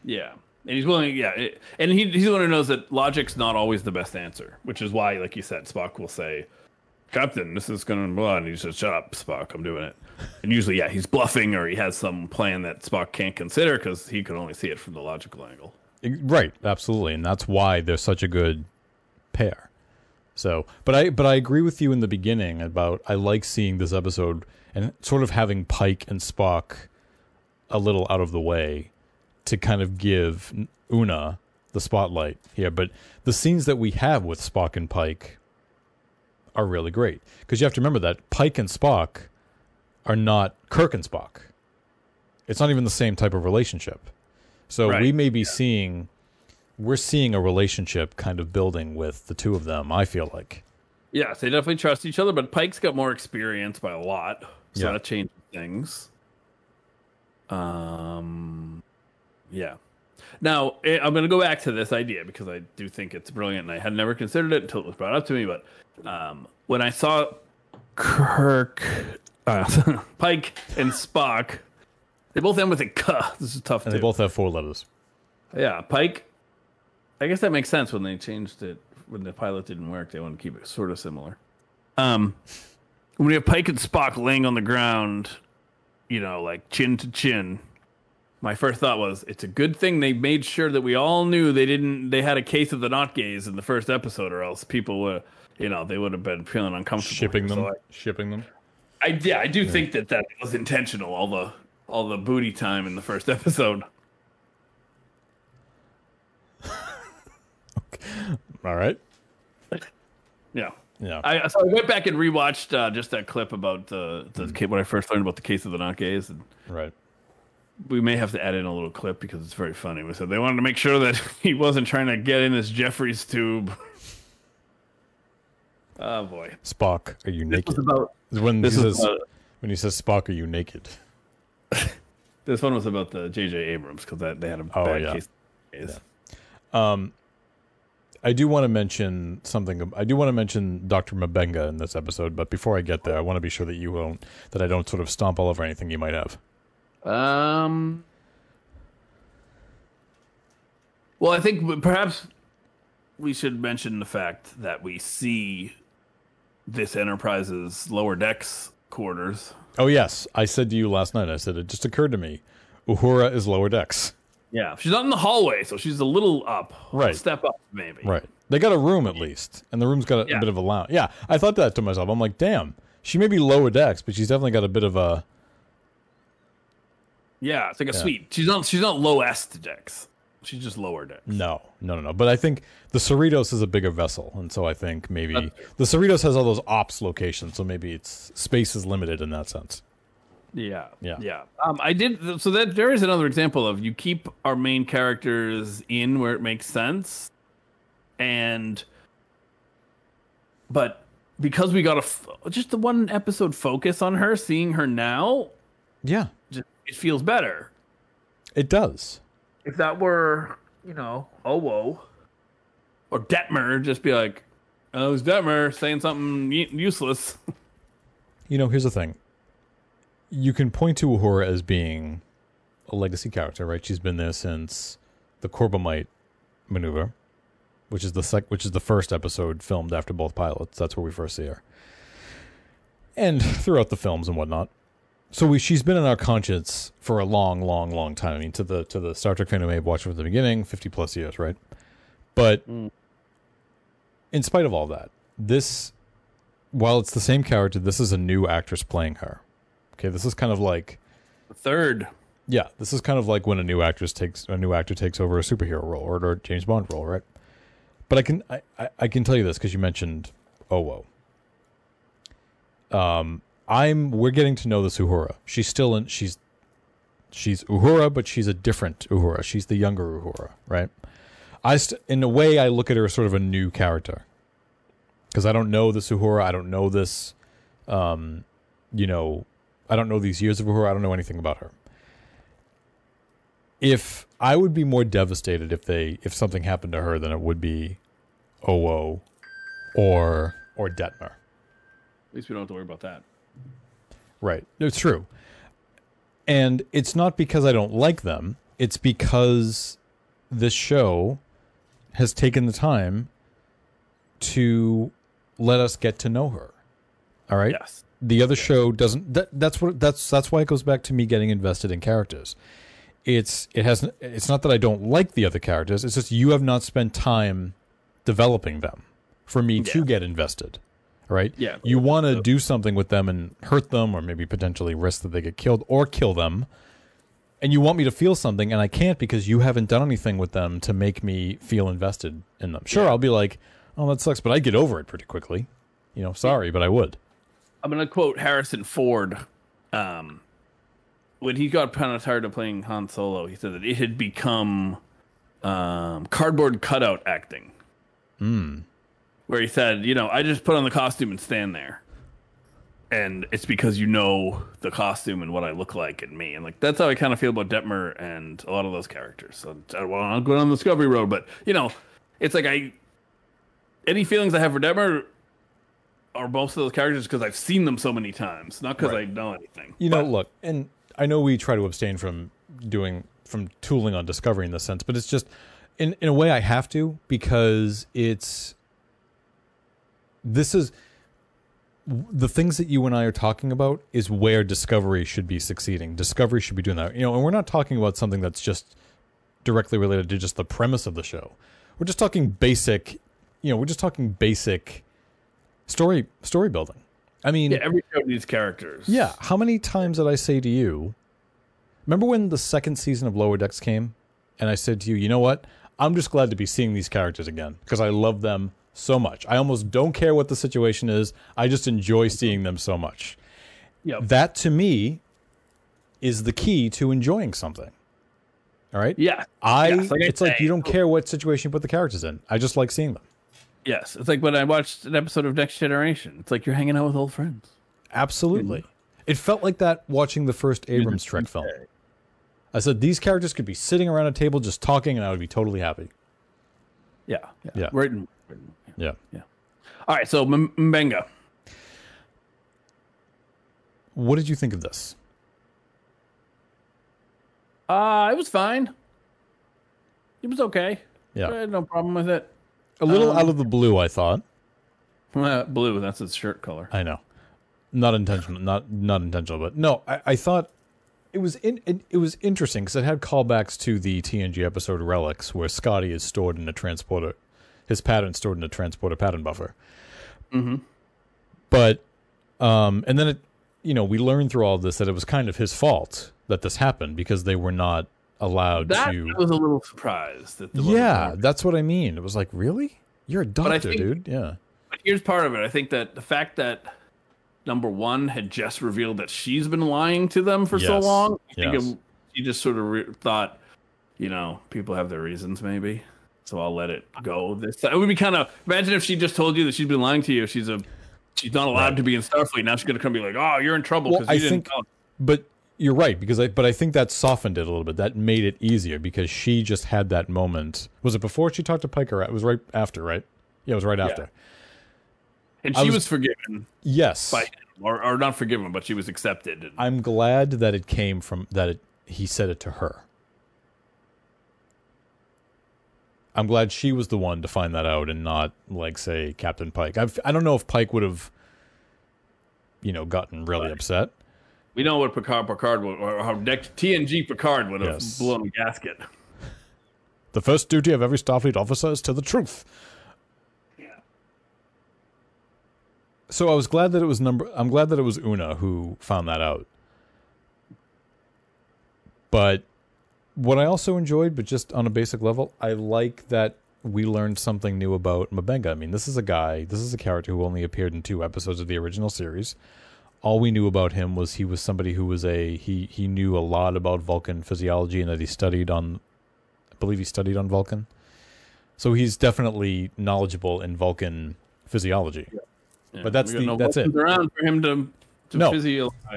Speaker 2: Yeah. And he's willing, yeah. it- And he, he's the one who knows that logic's not always the best answer, which is why, like you said, Spock will say, Captain, this is going to blah. And he says, Shut up, Spock, I'm doing it. And usually, yeah, he's bluffing or he has some plan that Spock can't consider because he can only see it from the logical angle.
Speaker 1: Right, absolutely, and that's why they're such a good pair. So, but I but I agree with you in the beginning about I like seeing this episode and sort of having Pike and Spock a little out of the way to kind of give Una the spotlight here. But the scenes that we have with Spock and Pike are really great because you have to remember that Pike and Spock are not Kirk and Spock. It's not even the same type of relationship. So
Speaker 2: Right,
Speaker 1: we may be seeing we're seeing a relationship kind of building with the two of them, I feel like.
Speaker 2: Yes, they definitely trust each other, but Pike's got more experience by a lot, so
Speaker 1: Yeah.
Speaker 2: that changes things. Um, yeah. Now eh, I'm going to go back to this idea because I do think it's brilliant, and I had never considered it until it was brought up to me. But um, when I saw Kirk, uh, Pike, and Spock, they both end with a "k." This is tough.
Speaker 1: And
Speaker 2: too.
Speaker 1: they both have four letters.
Speaker 2: Yeah, Pike. I guess that makes sense when they changed it when the pilot didn't work. They want to keep it sort of similar. Um, when we have Pike and Spock laying on the ground, you know, like chin to chin. My first thought was, it's a good thing they made sure that we all knew they didn't. They had a case of the not gays in the first episode, or else people would, you know, they would have been feeling uncomfortable.
Speaker 1: Shipping them.
Speaker 2: So I,
Speaker 1: shipping them.
Speaker 2: I yeah, I do think that that was intentional. All the all the booty time in the first episode.
Speaker 1: All right.
Speaker 2: Yeah.
Speaker 1: Yeah.
Speaker 2: I so I went back and rewatched uh, just that clip about the the ca- when I first learned about the case of the not gays, and
Speaker 1: right.
Speaker 2: we may have to add in a little clip because it's very funny. We said they wanted to make sure that he wasn't trying to get in this Jefferies tube. Oh boy,
Speaker 1: Spock, are you naked?
Speaker 2: was about
Speaker 1: when
Speaker 2: This
Speaker 1: he
Speaker 2: is
Speaker 1: says
Speaker 2: uh,
Speaker 1: when he says Spock, are you naked?
Speaker 2: this one was about the J.J. Abrams because they had a
Speaker 1: Oh,
Speaker 2: bad
Speaker 1: yeah.
Speaker 2: case. case.
Speaker 1: Um, I do want to mention something. I do want to mention Dr. M'Benga in this episode, but before I get there, I want to be sure that you won't that I don't sort of stomp all over anything you might have.
Speaker 2: Um. Well, I think perhaps we should mention the fact that we see this Enterprise's lower decks quarters.
Speaker 1: Oh yes, I said to you last night. I said it just occurred to me, Uhura is lower decks.
Speaker 2: Yeah, she's not in the hallway, so she's a little up,
Speaker 1: Right.
Speaker 2: Step up maybe.
Speaker 1: Right. They got a room at least, and the room's got a, a bit of a lounge. Yeah, I thought that to myself. I'm like, damn, she may be lower decks, but she's definitely got a bit of a.
Speaker 2: Yeah, it's like a
Speaker 1: Yeah.
Speaker 2: suite. She's not. She's not low S decks. She's just lower decks.
Speaker 1: No, no, no, no. But I think the Cerritos is a bigger vessel, and so I think maybe the Cerritos has all those ops locations, so maybe its space is limited in that sense.
Speaker 2: Yeah,
Speaker 1: Yeah.
Speaker 2: yeah. Um, I did. So that there is another example of you keep our main characters in where it makes sense, and but because we got a f- just the one episode focus on her, seeing her now,
Speaker 1: Yeah,
Speaker 2: just, it feels better.
Speaker 1: it does.
Speaker 2: If that were, you know, oh whoa, or Detmer, just be like, oh, it was Detmer saying something useless.
Speaker 1: You know, here's the thing. You can point to Uhura as being a legacy character, right? She's been there since the Corbomite maneuver, which is the sec- which is the first episode filmed after both pilots. That's where we first see her, and throughout the films and whatnot. So we, she's been in our conscience for a long, long, long time. I mean, to the to the Star Trek fan who may have watched from the beginning, fifty plus years, right? But
Speaker 2: Mm.
Speaker 1: in spite of all that, this while it's the same character, this is a new actress playing her. Okay, this is kind of like
Speaker 2: Third,
Speaker 1: yeah, this is kind of like when a new actress takes a new actor takes over a superhero role or, or a James Bond role, right? But I can I, I, I can tell you this because you mentioned Owo. Um, I'm we're getting to know this Uhura. She's still in she's she's Uhura, but she's a different Uhura. She's the younger Uhura, right? I st- in a way I look at her as sort of a new character because I don't know this Uhura. I don't know this, um, you know, I don't know these years of her. I don't know anything about her. If I would be more devastated if they if something happened to her than it would be Owo or or Detmer.
Speaker 2: at least we don't have to worry about that.
Speaker 1: Right. It's true. And it's not because I don't like them, it's because this show has taken the time to let us get to know her. All right?
Speaker 2: Yes.
Speaker 1: The other show doesn't that, that's what that's that's why it goes back to me getting invested in characters. It's it has it's not that I don't like the other characters, it's just you have not spent time developing them for me to get invested. Right?
Speaker 2: Yeah.
Speaker 1: You want to do something with them and hurt them or maybe potentially risk that they get killed or kill them. And you want me to feel something and I can't because you haven't done anything with them to make me feel invested in them. Sure,
Speaker 2: Yeah.
Speaker 1: I'll be like, "Oh, that sucks," but I get over it pretty quickly. You know, sorry, but I would.
Speaker 2: I'm gonna quote Harrison Ford. Um, when he got kind of tired of playing Han Solo, he said that it had become um, cardboard cutout acting. Where he said, you know, I just put on the costume and stand there, and it's because you know the costume and what I look like and me, and like that's how I kind of feel about Detmer and a lot of those characters. So I don't want to go down the Discovery Road, but you know, it's like I any feelings I have for Detmer are most of those characters because I've seen them so many times, not because
Speaker 1: Right.
Speaker 2: I know anything.
Speaker 1: You know, look, and I know we try to abstain from doing from tooling on discovery in this sense, but it's just in in a way I have to because it's this is the things that you and I are talking about is where discovery should be succeeding. Discovery should be doing that. You know, and we're not talking about something that's just directly related to just the premise of the show. We're just talking basic, you know, we're just talking basic story story building. I mean,
Speaker 2: yeah, every show needs characters.
Speaker 1: yeah. How many times did I say to you? Remember when the second season of Lower Decks came, and I said to you, you know what? I'm just glad to be seeing these characters again because I love them so much. I almost don't care what the situation is. I just enjoy seeing them so much.
Speaker 2: Yep.
Speaker 1: That to me is the key to enjoying something. All right.
Speaker 2: Yeah.
Speaker 1: I.
Speaker 2: Yes, like I
Speaker 1: it's like you don't care what situation you put the characters in. I just like seeing them.
Speaker 2: Yes. It's like when I watched an episode of Next Generation. It's like you're hanging out with old friends.
Speaker 1: Absolutely. It felt like that watching the first Abrams Trek film. I said these characters could be sitting around a table just talking, and I would be totally happy.
Speaker 2: Yeah, yeah,
Speaker 1: Yeah.
Speaker 2: Right. in- right in-
Speaker 1: Yeah.
Speaker 2: All right, so M- M'Benga.
Speaker 1: What did you think of this?
Speaker 2: Uh, it was fine. It was okay.
Speaker 1: Yeah.
Speaker 2: I had no problem with it.
Speaker 1: A little
Speaker 2: Um,
Speaker 1: out of the blue, I thought.
Speaker 2: Uh, blue, that's his shirt color.
Speaker 1: I know, not intentional, not not intentional, but no, I, I thought it was in, it, it was interesting because it had callbacks to the TNG episode Relics, where Scotty is stored in a transporter, his pattern stored in a transporter pattern buffer.
Speaker 2: Mm-hmm.
Speaker 1: But, um, and then it, you know, we learned through all this that it was kind of his fault that this happened because they were not allowed
Speaker 2: That
Speaker 1: to.
Speaker 2: I was a little surprised. That
Speaker 1: yeah, that's what I mean. It was like, really? You're a doctor,
Speaker 2: think-
Speaker 1: dude. Yeah.
Speaker 2: But here's part of it. I think that the fact that number one had just revealed that she's been lying to them for so long, I think
Speaker 1: Yes.
Speaker 2: it, she just sort of re- thought, you know, people have their reasons, maybe. So I'll let it go. This it would be kind of imagine if she just told you that she's been lying to you. She's a she's not allowed
Speaker 1: Right.
Speaker 2: to be in Starfleet. Now she's gonna come be like, oh, you're in trouble
Speaker 1: Well,
Speaker 2: because
Speaker 1: I
Speaker 2: didn't.
Speaker 1: think-
Speaker 2: tell."
Speaker 1: But you're right because I but I think that softened it a little bit. That made it easier because she just had that moment. Was it before she talked to Pike or it was right after, right? Yeah, it was right after.
Speaker 2: and she
Speaker 1: was-
Speaker 2: was, forgiven
Speaker 1: Yes.
Speaker 2: by him, or, or not forgiven, but she was accepted. And,
Speaker 1: I'm glad that it came from that it, he said it to her. I'm glad she was the one to find that out and not like say Captain Pike. I've, I don't know if Pike would have you know gotten really upset.
Speaker 2: We know what Picard Picard would, or how next TNG Picard would have
Speaker 1: Yes.
Speaker 2: blown a gasket.
Speaker 1: The first duty of every Starfleet officer is to the truth.
Speaker 2: Yeah.
Speaker 1: So I was glad that it was number. I'm glad that it was Una who found that out. But what I also enjoyed, but just on a basic level, I like that we learned something new about M'Benga. I mean, this is a guy, this is a character who only appeared in two episodes of the original series. All we knew about him was he was somebody who was a he he knew a lot about Vulcan physiology and that he studied on I believe he studied on Vulcan. So he's definitely knowledgeable in Vulcan physiology.
Speaker 2: Yeah,
Speaker 1: But that's the-
Speaker 2: no
Speaker 1: that's it.
Speaker 2: Around for him to to
Speaker 1: No.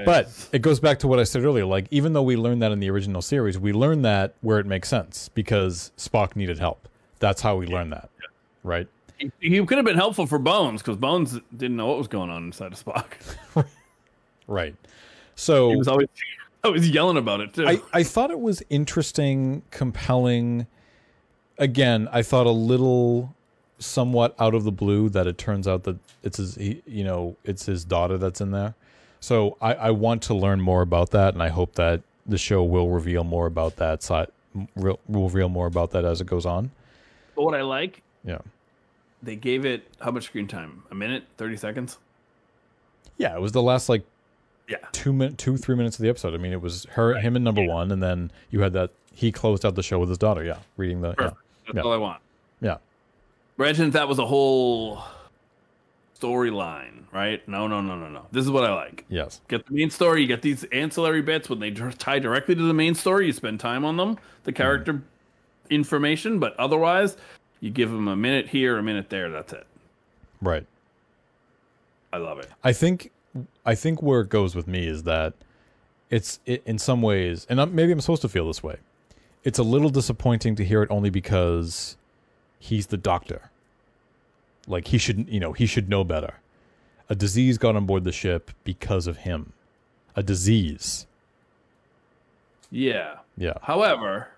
Speaker 1: But it goes back to what I said earlier. Like, even though we learned that in the original series, we learned that where it makes sense because Spock needed help. That's how we learned that, right?
Speaker 2: he, he could have been helpful for Bones because Bones didn't know what was going on inside of Spock.
Speaker 1: Right. So
Speaker 2: He was always always yelling about it too.
Speaker 1: I, I thought it was interesting, compelling. Again, I thought a little somewhat out of the blue that it turns out that it's his, he, you know, it's his daughter that's in there. So I, I want to learn more about that, and I hope that the show will reveal more about that side, will reveal more about that as it goes on.
Speaker 2: but what I like,
Speaker 1: Yeah.
Speaker 2: they gave it how much screen time? A minute, thirty seconds.
Speaker 1: Yeah, it was the last like
Speaker 2: Yeah,
Speaker 1: two min, two three minutes of the episode. I mean, it was her, him, and number one, and then you had that he closed out the show with his daughter. Yeah, reading the
Speaker 2: Perfect. that's
Speaker 1: Yeah.
Speaker 2: all I want.
Speaker 1: yeah, yeah.
Speaker 2: Imagine that was a whole storyline, right? No, no, no, no, no. This is what I like.
Speaker 1: Yes,
Speaker 2: Get the main story. You get these ancillary bits when they tie directly to the main story. You spend time on them, the mm-hmm. character information, but otherwise, you give them a minute here, a minute there. That's it.
Speaker 1: right.
Speaker 2: I love it.
Speaker 1: I think I think where it goes with me is that it's it, in some ways, and I'm, maybe I'm supposed to feel this way. It's a little disappointing to hear it only because he's the doctor. Like he should, you know, he should know better. A disease got on board the ship because of him. A disease.
Speaker 2: Yeah.
Speaker 1: Yeah,
Speaker 2: However,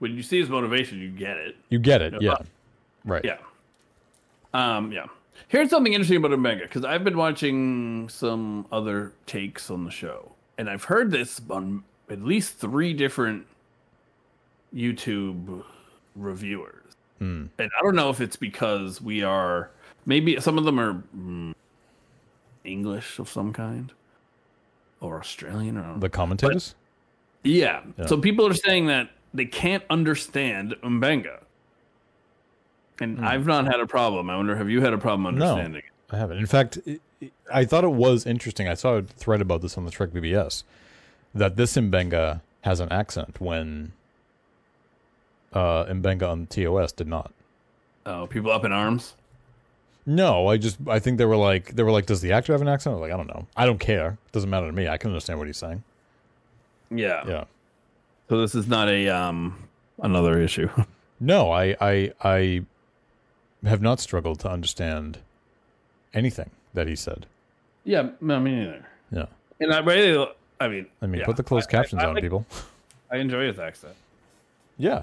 Speaker 2: when you see his motivation, you get it.
Speaker 1: you get it.
Speaker 2: Yeah.
Speaker 1: Yeah, right.
Speaker 2: Yeah. Um, yeah. Here's something interesting about M'Benga because I've been watching some other takes on the show, and I've heard this on at least three different YouTube reviewers.
Speaker 1: Hmm.
Speaker 2: And I don't know if it's because we are maybe some of them are mm, English of some kind or Australian or
Speaker 1: The commentators.
Speaker 2: yeah.
Speaker 1: Yeah.
Speaker 2: So people are saying that they can't understand M'Benga. And
Speaker 1: Hmm.
Speaker 2: I've not had a problem. I wonder, have you had a problem understanding it?
Speaker 1: I haven't. In fact, it, it- I thought it was interesting. I saw a thread about this on the Trek BBS that this M'Benga has an accent when uh, M'Benga on TOS did not.
Speaker 2: Oh, people up in arms?
Speaker 1: No, I just I think they were like they were like, does the actor have an accent? I was like, I don't know. I don't care. It doesn't matter to me. I can understand what he's saying.
Speaker 2: Yeah.
Speaker 1: Yeah.
Speaker 2: So this is not a um another issue.
Speaker 1: No, I I I have not struggled to understand anything that he said.
Speaker 2: yeah, no, me neither.
Speaker 1: Yeah.
Speaker 2: And I really, I mean,
Speaker 1: I mean,
Speaker 2: yeah,
Speaker 1: put the closed
Speaker 2: I- I-
Speaker 1: captions
Speaker 2: I
Speaker 1: on,
Speaker 2: like-
Speaker 1: people.
Speaker 2: I enjoy his accent,
Speaker 1: Yeah.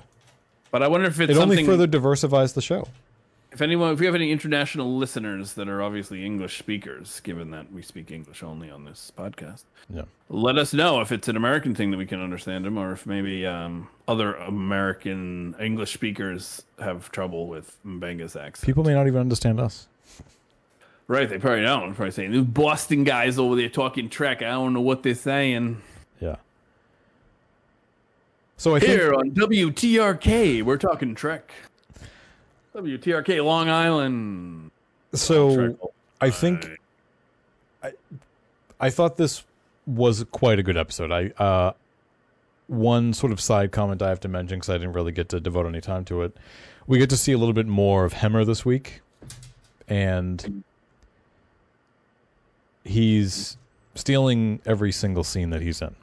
Speaker 2: but I wonder if it's
Speaker 1: It
Speaker 2: something.
Speaker 1: only further diversifies the show.
Speaker 2: If anyone, if we have any international listeners that are obviously English speakers, given that we speak English only on this podcast,
Speaker 1: Yeah.
Speaker 2: let us know if it's an American thing that we can understand them, or if maybe um, other American English speakers have trouble with M'Benga's accent.
Speaker 1: People may not even understand us.
Speaker 2: Right, they probably don't. They're probably saying these Boston guys over there talking Trek. I don't know what they're saying.
Speaker 1: Yeah. So I think
Speaker 2: Here on WTRK, we're talking Trek. WTRK Long Island.
Speaker 1: so I think I I thought this was quite a good episode. I uh one sort of side comment I have to mention because I didn't really get to devote any time to it. We get to see a little bit more of Hemmer this week, and he's stealing every single scene that he's in.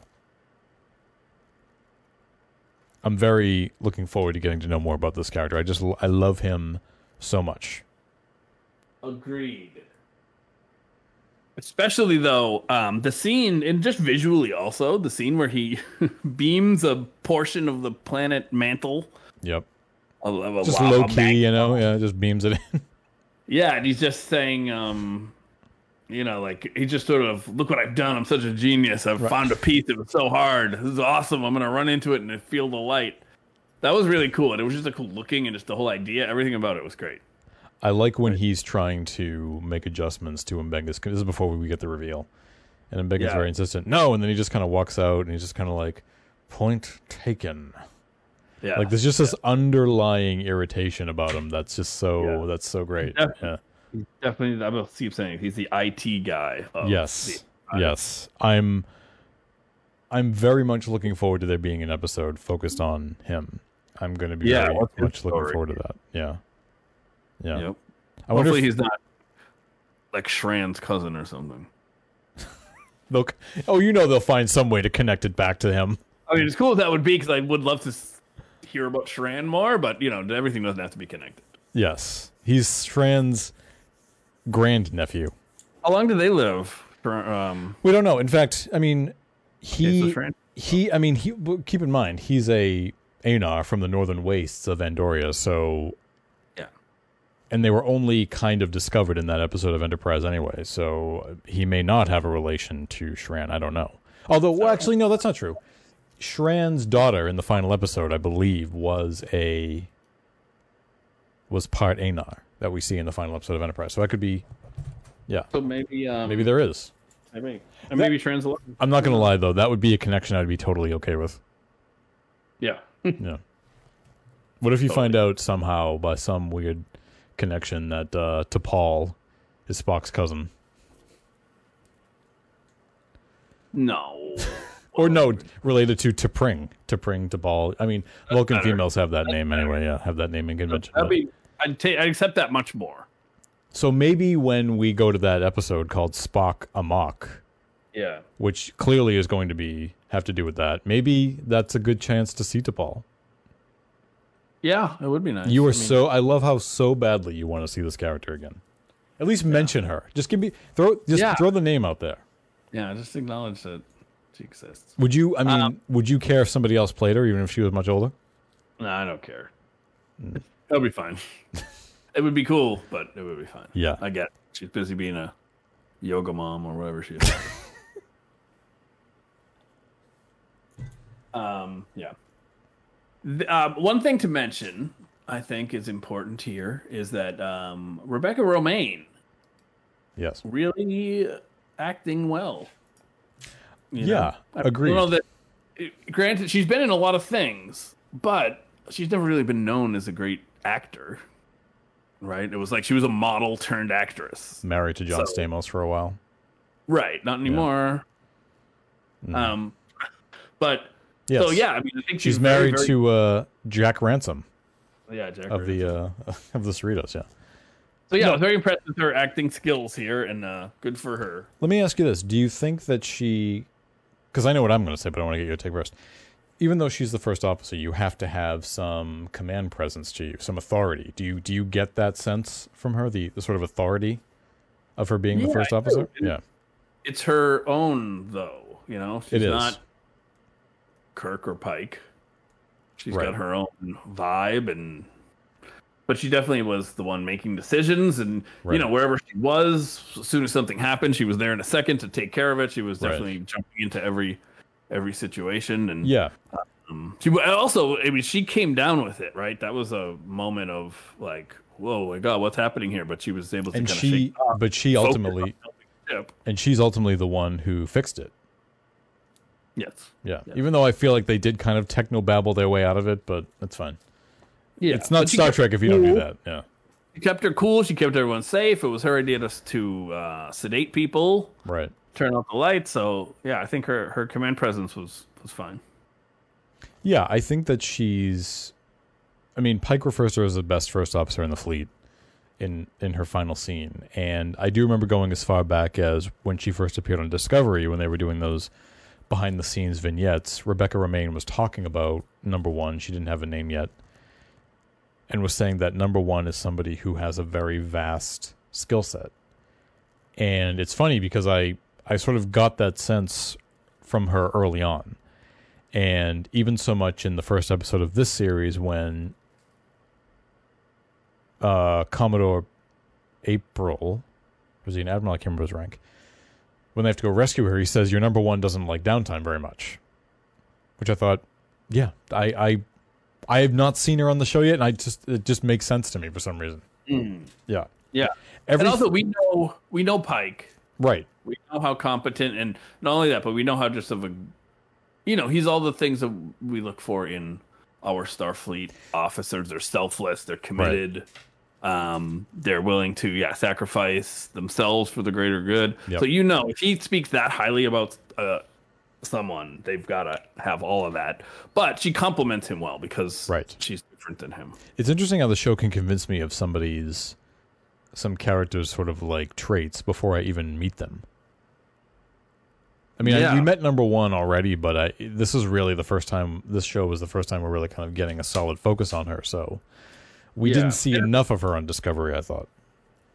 Speaker 1: I'm very looking forward to getting to know more about this character. I just I love him so much.
Speaker 2: Agreed. Especially though, um, the scene and just visually also the scene where he beams a portion of the planet mantle.
Speaker 1: Yep.
Speaker 2: Of a,
Speaker 1: Just
Speaker 2: wow,
Speaker 1: low key, you know. Yeah, just beams it in.
Speaker 2: Yeah, and he's just saying, um, you know, like he just sort of look what I've done. I'm such a genius. I've
Speaker 1: Right.
Speaker 2: found a piece. It was so hard. This is awesome. I'm gonna run into it and feel the light. That was really cool, and it was just a cool looking and just the whole idea. Everything about it was great.
Speaker 1: I like when he's trying to make adjustments to M'Benga's. This is before we get the reveal, and M'Benga's
Speaker 2: Yeah.
Speaker 1: very insistent. No, and then he just kind of walks out, and he's just kind of like, "Point taken."
Speaker 2: Yeah,
Speaker 1: Like there's just this underlying irritation about him. That's just so.
Speaker 2: Yeah.
Speaker 1: That's so great.
Speaker 2: Yeah. He's definitely. I will keep saying he's the IT guy. Of
Speaker 1: Yes.
Speaker 2: the-
Speaker 1: yes. I'm. I'm very much looking forward to there being an episode focused on him. I'm going to be
Speaker 2: Yeah,
Speaker 1: very much looking forward to that. Yeah. Yeah.
Speaker 2: Yep.
Speaker 1: I wonder
Speaker 2: Hopefully
Speaker 1: if
Speaker 2: he's not like Shran's cousin or something.
Speaker 1: they'll. Oh, you know they'll find some way to connect it back to him.
Speaker 2: I mean, as cool as that would be, because I would love to hear about Shran more, but you know, everything doesn't have to be connected.
Speaker 1: Yes, he's Shran's grandnephew.
Speaker 2: How long do they live? Um,
Speaker 1: We don't know. In fact, I mean, he
Speaker 2: Okay, so Shran-
Speaker 1: he. I mean, he. Keep in mind, he's a Aenar from the northern wastes of Andoria. So,
Speaker 2: yeah.
Speaker 1: and they were only kind of discovered in that episode of Enterprise anyway. So he may not have a relation to Shran. I don't know. Although, well, actually, no, that's not true. Shran's daughter in the final episode, I believe, was a was part Aenar that we see in the final episode of Enterprise. So that could be, yeah,
Speaker 2: So maybe, um,
Speaker 1: maybe there is.
Speaker 2: maybe, and maybe Shran's.
Speaker 1: I'm not gonna lie though, that would be a connection I'd be totally okay with.
Speaker 2: Yeah.
Speaker 1: Yeah. What if you find out somehow by some weird connection that uh, T'Pol is Spock's cousin?
Speaker 2: no.
Speaker 1: Or no, related to T'Pring. T'Pring, T'Pol. I mean, Vulcan females have that name anyway. Yeah, have that name in convention.
Speaker 2: That'd be. I'd accept that much more.
Speaker 1: So maybe when we go to that episode called Spock Amok,
Speaker 2: Yeah.
Speaker 1: which clearly is going to be have to do with that, maybe that's a good chance to see T'Pol.
Speaker 2: Yeah, it would be nice.
Speaker 1: You
Speaker 2: I
Speaker 1: are
Speaker 2: mean,
Speaker 1: so I love how so badly you want to see this character again. At least mention her. Just give me throw just
Speaker 2: Yeah.
Speaker 1: throw the name out there.
Speaker 2: Yeah, just acknowledge that she exists.
Speaker 1: Would you I mean
Speaker 2: Um,
Speaker 1: would you care if somebody else played her even if she was much older?
Speaker 2: No, I don't care. That'll be fine. it would be cool, but it would be fine.
Speaker 1: Yeah.
Speaker 2: I get. it. She's busy being a yoga mom or whatever she is. um. Yeah. The, um, one thing to mention, I think, is important here is that um, Rebecca Romijn
Speaker 1: Yes.
Speaker 2: really acting well. You
Speaker 1: Yeah,
Speaker 2: I
Speaker 1: agreed.
Speaker 2: know that. Granted, she's been in a lot of things, but she's never really been known as a great actor. Right? It was like she was a model turned actress.
Speaker 1: Married to John
Speaker 2: So-
Speaker 1: Stamos for a while.
Speaker 2: Right? Not anymore. Um, but
Speaker 1: Mm. Yes.
Speaker 2: so yeah, I mean, I think she's,
Speaker 1: She's married
Speaker 2: very-
Speaker 1: to uh, Jack Ransom
Speaker 2: yeah Jack
Speaker 1: of the uh, of the Cerritos, yeah.
Speaker 2: So yeah,
Speaker 1: No.
Speaker 2: I was very impressed with her acting skills here, and uh, good for her.
Speaker 1: Let me ask you this: Do you think that she? Because I know what I'm going to say, but I want to get your take first. Even though she's the first officer, you have to have some command presence to you, some authority. Do you do you get that sense from her, the, the sort of authority of her being the first officer? Yeah,
Speaker 2: It's her own, though. You know, she's
Speaker 1: It is.
Speaker 2: not Kirk or Pike. She's
Speaker 1: Right.
Speaker 2: got her own vibe, and but she definitely was the one making decisions, and
Speaker 1: Right.
Speaker 2: you know wherever she was, as soon as something happened, she was there in a second to take care of it. She was
Speaker 1: Right.
Speaker 2: definitely jumping into every every situation, and
Speaker 1: yeah,
Speaker 2: Um, she also, I mean, she came down with it, right? That was a moment of like, whoa, my God, what's happening here? But she was able to
Speaker 1: and
Speaker 2: kind
Speaker 1: she,
Speaker 2: of shake off,
Speaker 1: but she ultimately,
Speaker 2: on helping the ship.
Speaker 1: and she's ultimately the one who fixed it.
Speaker 2: Yes.
Speaker 1: Yeah.
Speaker 2: Yeah.
Speaker 1: even though I feel like they did kind of techno babble their way out of it, but that's fine.
Speaker 2: Yeah.
Speaker 1: it's not Star Trek if you don't do that. Yeah,
Speaker 2: She kept her cool. She kept everyone safe. It was her idea to, to uh, sedate people,
Speaker 1: right.
Speaker 2: Turn off the lights. So yeah, I think her her command presence was was fine.
Speaker 1: Yeah, I think that she's. I mean, Pike refers to her as the best first officer in the fleet in in her final scene, and I do remember going as far back as when she first appeared on Discovery when they were doing those behind the scenes vignettes. Rebecca Romijn was talking about number one. She didn't have a name yet, and was saying that number one is somebody who has a very vast skill set. And it's funny because I I sort of got that sense from her early on. And even so much in the first episode of this series when uh commodore april was he an admiral? I can't remember his rank. When they have to go rescue her he says your number one doesn't like downtime very much. Which i thought yeah i i i have not seen her on the show yet and i just it just makes sense to me for some reason. Yeah.
Speaker 2: Yeah.
Speaker 1: Every,
Speaker 2: and also, we know we know Pike.
Speaker 1: right
Speaker 2: We know how competent, and not only that, but we know how just of a, you know, he's all the things that we look for in our Starfleet officers. They're selfless. They're committed. Um, they're willing to yeah sacrifice themselves for the greater good.
Speaker 1: Yep.
Speaker 2: So you know, if he speaks that highly about uh, someone, they've got to have all of that. But she compliments him well because
Speaker 1: Right.
Speaker 2: she's different than him.
Speaker 1: It's interesting how the show can convince me of somebody's some characters sort of like traits before I even meet them. I mean, I,
Speaker 2: Yeah.
Speaker 1: we met number one already, but I, this is really the first time. This show was the first time we're really kind of getting a solid focus on her. So we
Speaker 2: Yeah.
Speaker 1: didn't see
Speaker 2: And-
Speaker 1: enough of her on Discovery. I thought.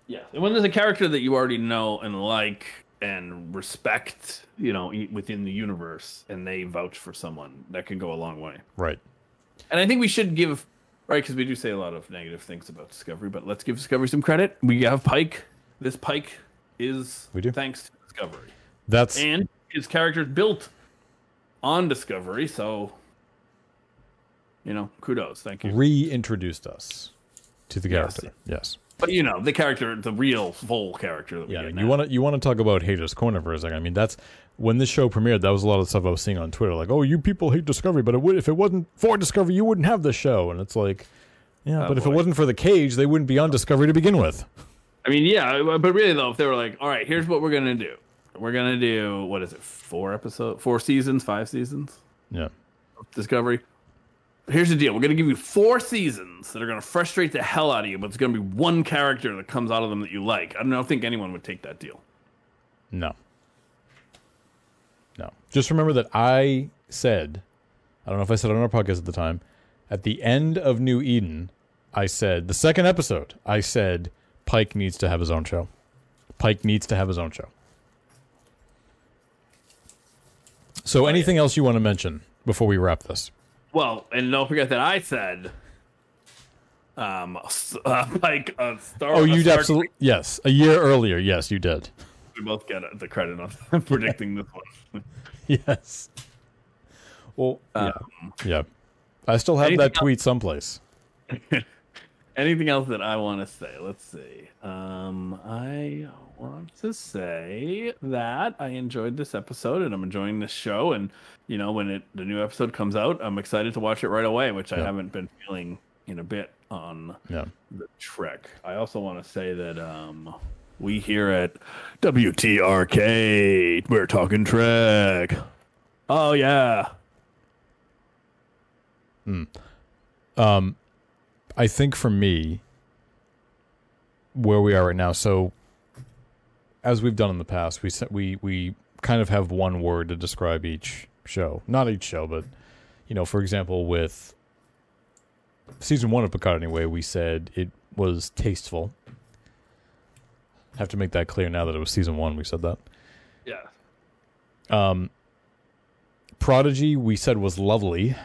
Speaker 2: Yeah, and when there's a character that you already know and like and respect, you know, within the universe, and they vouch for someone, that can go a long way.
Speaker 1: Right.
Speaker 2: And I think we should give, right, because we do say a lot of negative things about Discovery, but let's give Discovery some credit. We have Pike. This Pike is
Speaker 1: We do.
Speaker 2: thanks to Discovery,
Speaker 1: That's
Speaker 2: and his character's built on Discovery, so you know, kudos, thank you.
Speaker 1: reintroduced us to the character. Yes.
Speaker 2: But you know, the character, the real full character that we
Speaker 1: Yeah.
Speaker 2: get
Speaker 1: you want to you want to talk about haters corner for a second. I mean, that's when this show premiered. That was a lot of stuff I was seeing on Twitter. Like, oh, you people hate Discovery, but it would, if it wasn't for Discovery, you wouldn't have this show. And it's like, yeah,
Speaker 2: Oh,
Speaker 1: but if it wasn't for the cage, they wouldn't be on Discovery to begin with.
Speaker 2: I mean, yeah, but really though, if they were like, "All right, here's what we're gonna do. We're gonna do what is it? Four episode, four seasons, five seasons
Speaker 1: Yeah.
Speaker 2: Discovery. Here's the deal: we're gonna give you four seasons that are gonna frustrate the hell out of you, but it's gonna be one character that comes out of them that you like. I don't know, think anyone would take that deal.
Speaker 1: No. No. Just remember that I said, I don't know if I said it on our podcast at the time, at the end of New Eden, I said, the second episode, I said, Pike needs to have his own show. Pike needs to have his own show. So, anything else you want to mention before we wrap this?
Speaker 2: Well, and don't forget that I said, um, uh, like a Star.
Speaker 1: Oh, you absolutely, yes. A year earlier, yes, you did.
Speaker 2: We both get the credit on predicting this one.
Speaker 1: Yes. Well, yeah.
Speaker 2: Um,
Speaker 1: yeah. I still have that
Speaker 2: else?
Speaker 1: tweet someplace.
Speaker 2: Anything else that I want to say? Let's see. Um, I want to say that I enjoyed this episode and I'm enjoying this show. And you know, when it the new episode comes out, I'm excited to watch it right away, which I haven't been feeling in a bit on
Speaker 1: Yeah.
Speaker 2: the Trek. I also want to say that um, we here at WTRK, we're talking Trek. Oh yeah.
Speaker 1: Um, I think for me, where we are right now. So, as we've done in the past, we we we kind of have one word to describe each show. Not each show, but you know, for example, with season one of Picard, anyway, we said it was tasteful. Have to make that clear now that it was season one. We said that.
Speaker 2: Yeah.
Speaker 1: Um, Prodigy, we said was lovely.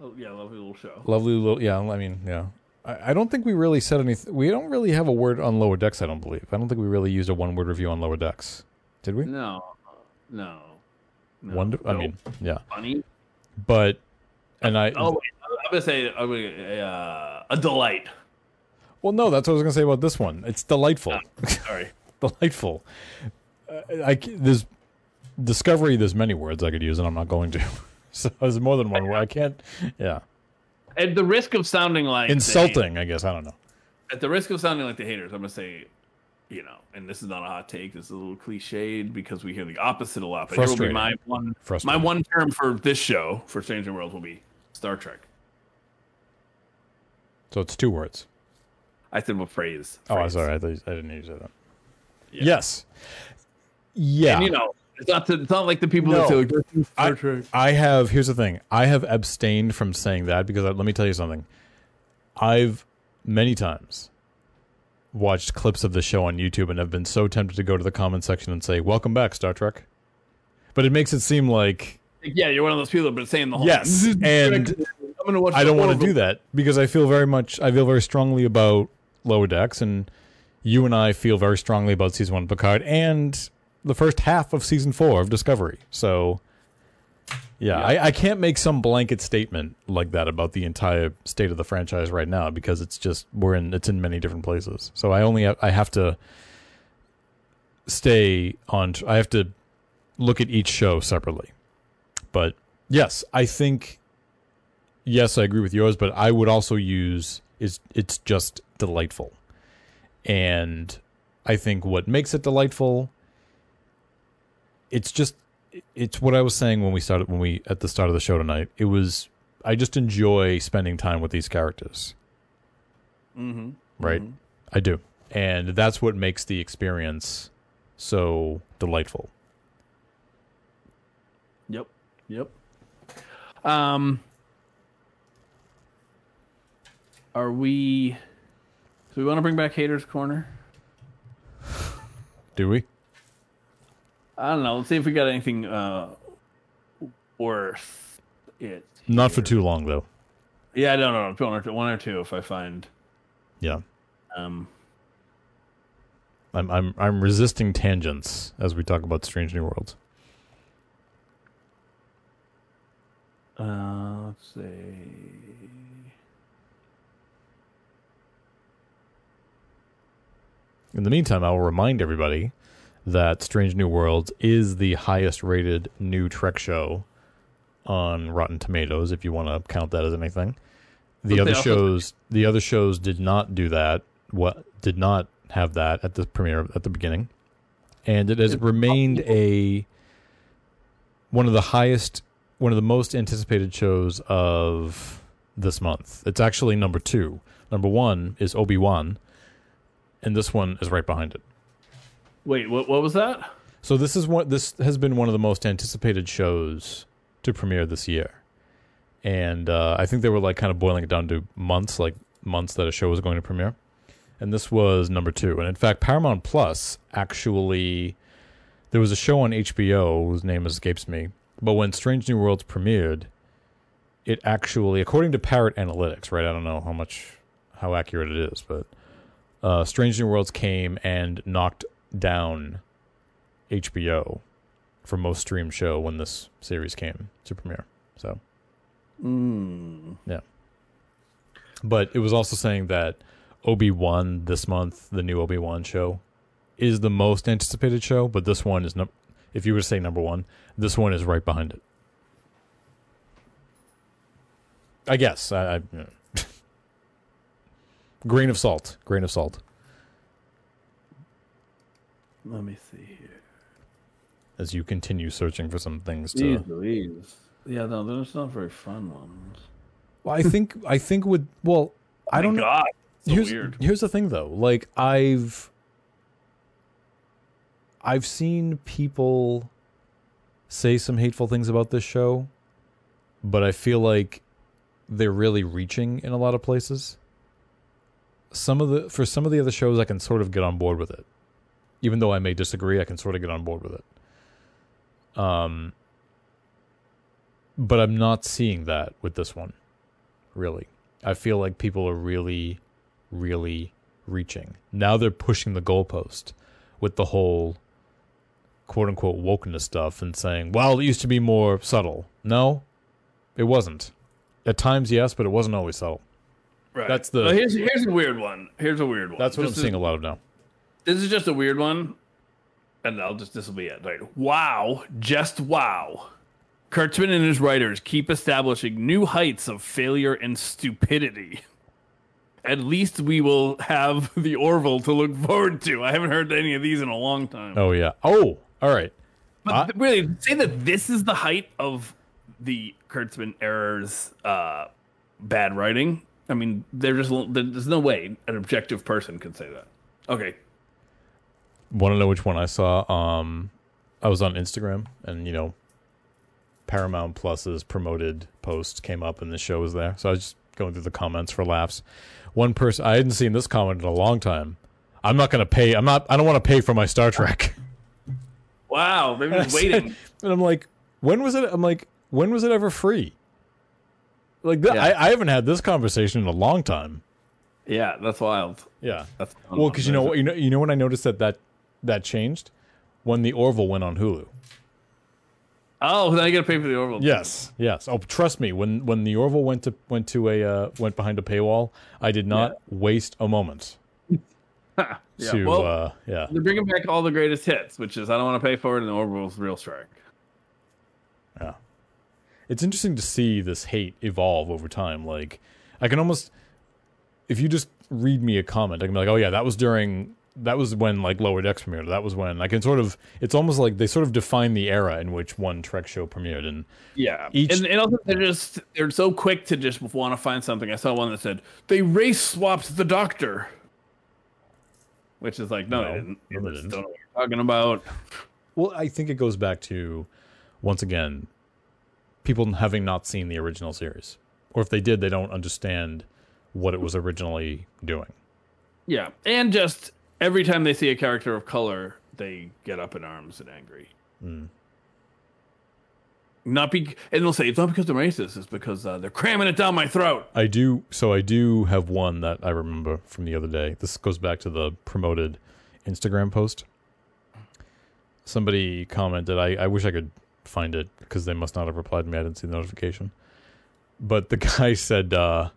Speaker 2: Oh yeah, lovely little show.
Speaker 1: Lovely little, yeah. I mean, yeah. I, I don't think we really said anything. We don't really have a word on Lower Decks. I don't believe. I don't think we really used a one-word review on Lower Decks. Did we?
Speaker 2: No, no. no.
Speaker 1: One. I mean, yeah.
Speaker 2: funny.
Speaker 1: But, and I.
Speaker 2: Oh, wait, I'm gonna say I'm gonna, uh, a delight.
Speaker 1: Well, no, that's what I was gonna say about this one. It's delightful.
Speaker 2: Sorry.
Speaker 1: delightful. Uh, I there's discovery. There's many words I could use, and I'm not going to. so there's more than one word. I can't. Yeah.
Speaker 2: At the risk of sounding like the-
Speaker 1: Insulting. I guess I don't know.
Speaker 2: at the risk of sounding like the haters, I'm gonna say, you know, and this is not a hot take. This is a little cliched because we hear the opposite a lot. But here will be my one. My one term for this show for Stranger Worlds will be Star Trek.
Speaker 1: So it's two words.
Speaker 2: I said what phrase.
Speaker 1: Oh, I'm sorry. I, thought you- I didn't say that.
Speaker 2: Yeah.
Speaker 1: Yes. Yeah.
Speaker 2: And you know, it's not. it's not like the people
Speaker 1: No.
Speaker 2: that say like, Star
Speaker 1: I,
Speaker 2: Trek."
Speaker 1: I have here's the thing. I have abstained from saying that because I, let me tell you something. I've many times watched clips of the show on YouTube and have been so tempted to go to the comment section and say, "Welcome back, Star Trek." But it makes it seem like
Speaker 2: Yeah, you're one of those people that have been saying the whole.
Speaker 1: Yes,
Speaker 2: "This is
Speaker 1: and
Speaker 2: I'm gonna watch.
Speaker 1: I don't want to do that because I feel very much I feel very strongly about Lower Decks and you and I feel very strongly about season 1 of Picard and the first half of season 4 of Discovery. So yeah,
Speaker 2: Yeah.
Speaker 1: I, I can't make some blanket statement like that about the entire state of the franchise right now because it's just we're in it's in many different places. So I only have, I have to stay on I have to look at each show separately. But yes, I think yes, I agree with yours, but I would also use is it's just delightful. And I think what makes it delightful it's just it's what I was saying when we started when we at the start of the show tonight. It was I just enjoy spending time with these characters.
Speaker 2: Mhm.
Speaker 1: Right?
Speaker 2: Mhm.
Speaker 1: I do. And that's what makes the experience so delightful.
Speaker 2: Yep. Yep. Um. Are we? Do we want to bring back Haters Corner?
Speaker 1: Do we?
Speaker 2: I don't know. Let's see if we got anything uh worth it.
Speaker 1: Not for too long though.
Speaker 2: Yeah, I don't know. One or two, one or two if I find.
Speaker 1: Yeah.
Speaker 2: Um.
Speaker 1: I'm I'm I'm resisting tangents as we talk about Strange New Worlds.
Speaker 2: Uh, let's see.
Speaker 1: In the meantime, I will remind everybody that Strange New Worlds is the highest rated new Trek show on Rotten Tomatoes, if you want to count that as anything. The other shows the other shows did not do that. What did not have that at the premiere at the beginning. And it has remained a one of the highest one of the most anticipated shows of this month. It's actually number 2. Number 1 is Obi-Wan and this one is right behind it.
Speaker 2: Wait, what? What was that?
Speaker 1: So this is what this has been one of the most anticipated shows to premiere this year, and uh, I think they were like kind of boiling it down to months, like months that a show was going to premiere, and this was number two. And in fact, Paramount Plus actually there was a show on HBO whose name escapes me, but when Strange New Worlds premiered, it actually, according to Parrot Analytics, right? I don't know how much how accurate it is, but uh, Strange New Worlds came and knocked down HBO for most streamed show when this series came to premiere. So,
Speaker 2: Mm.
Speaker 1: but it was also saying that Obi Wan this month, the new Obi Wan show, is the most anticipated show. But this one is num- if you were to say number one, this one is right behind it. I guess I, I grain of salt, grain of salt.
Speaker 2: Let me see here.
Speaker 1: As you continue searching for some things to
Speaker 2: Jeez Yeah, no, there's not very fun ones.
Speaker 1: Well, I think I think with well, oh
Speaker 2: I
Speaker 1: don't know.
Speaker 2: God, So
Speaker 1: here's,
Speaker 2: weird.
Speaker 1: Here's the thing, though. Like I've, I've seen people say some hateful things about this show, but I feel like they're really reaching in a lot of places. Some of the for some of the other shows, I can sort of get on board with it, even though I may disagree. I can sort of get on board with it. Um, but I'm not seeing that with this one. Really, I feel like people are really really reaching. Now they're pushing the goalpost with the whole quote unquote wokeness stuff and saying, well, it used to be more subtle. No, it wasn't. At times, yes, but it wasn't always subtle.
Speaker 2: Right.
Speaker 1: That's the-
Speaker 2: Well, here's here's a weird one. Here's a weird one.
Speaker 1: That's what
Speaker 2: This
Speaker 1: I'm seeing a lot of now.
Speaker 2: This is just a weird one, and I'll just this will be it. Right? Wow, just wow. Kurtzman and his writers keep establishing new heights of failure and stupidity. At least we will have the Orville to look forward to. I haven't heard any of these in a long time.
Speaker 1: Oh, yeah. Oh, all right.
Speaker 2: But th- really, say that this is the height of the Kurtzman errors, uh, bad writing. I mean, they're just there's no way an objective person could say that. Okay,
Speaker 1: Want to know which one I saw? Um, I was on Instagram and, you know, Paramount Plus's promoted post came up and the show was there. So I was just going through the comments for laughs. One person, I hadn't seen this comment in a long time. I'm not going to pay. I'm not, I don't want to pay for my Star Trek.
Speaker 2: wow, they've been
Speaker 1: I said-
Speaker 2: waiting.
Speaker 1: and I'm like, when was it? I'm like, when was it ever free? Like, th-
Speaker 2: Yeah.
Speaker 1: I, I haven't had this conversation in a long time.
Speaker 2: Yeah, that's wild.
Speaker 1: Yeah.
Speaker 2: That's
Speaker 1: Well, because you know what, you know, you know when I noticed that that that changed when the Orville went on Hulu.
Speaker 2: Oh, now you got to pay for the Orville.
Speaker 1: Yes, yes. Oh, trust me. When when the Orville went to went to a uh, went behind a paywall, I did not waste a moment
Speaker 2: yeah.
Speaker 1: to
Speaker 2: well,
Speaker 1: uh, yeah.
Speaker 2: they're bringing back all the greatest hits, which is I don't want to pay for it, and the Orville's Real Strike.
Speaker 1: Yeah. It's interesting to see this hate evolve over time. Like, I can almost, if you just read me a comment, I can be like, oh yeah, that was during, that was when like Lower Decks premiered. That was when I can sort of, it's almost like they sort of define the era in which one Trek show premiered. And
Speaker 2: Yeah,
Speaker 1: Each-
Speaker 2: and, and also they're just they're so quick to just want to find something. I saw one that said they race swapped the Doctor, which is like no,
Speaker 1: No,
Speaker 2: they didn't.
Speaker 1: no, they didn't.
Speaker 2: don't know what you're talking about.
Speaker 1: well, I think it goes back to, once again, people having not seen the original series. Or if they did, they don't understand what it was originally doing.
Speaker 2: Yeah, and just every time they see a character of color, they get up in arms and angry.
Speaker 1: Hmm.
Speaker 2: Not be, and they'll say it's not because they're racist; it's because uh, they're cramming it down my throat.
Speaker 1: I do. So I do have one that I remember from the other day. This goes back to the promoted Instagram post. Somebody commented. I, I wish I could find it because they must not have replied to me. I didn't see the notification. But the guy said, uh,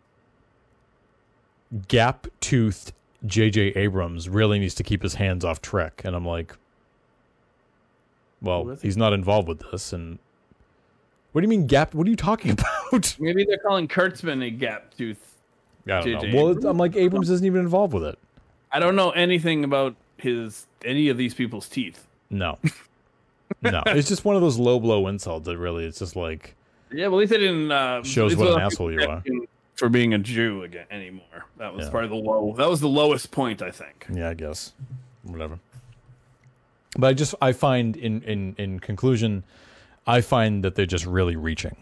Speaker 1: "Gap toothed J.J. Abrams really needs to keep his hands off Trek." And I'm like, "Well,
Speaker 2: Who is he?
Speaker 1: he's not involved with this." And what do you mean gap? What are you talking about?
Speaker 2: Maybe they're calling Kurtzman a gap tooth.
Speaker 1: I don't
Speaker 2: J.J.
Speaker 1: know. Well, it's, I'm like Abrams isn't even involved with it.
Speaker 2: I don't know anything about his any of these people's teeth.
Speaker 1: No, no. It's just one of those low blow insults that really it's just like
Speaker 2: Yeah, well, at least they didn't uh,
Speaker 1: Shows
Speaker 2: least
Speaker 1: what an asshole you
Speaker 2: have to for being a Jew again anymore. That was
Speaker 1: Yeah.
Speaker 2: probably the low. That was the lowest point, I think.
Speaker 1: yeah, I guess whatever. But I just I find in in in conclusion, I find that they're just really reaching.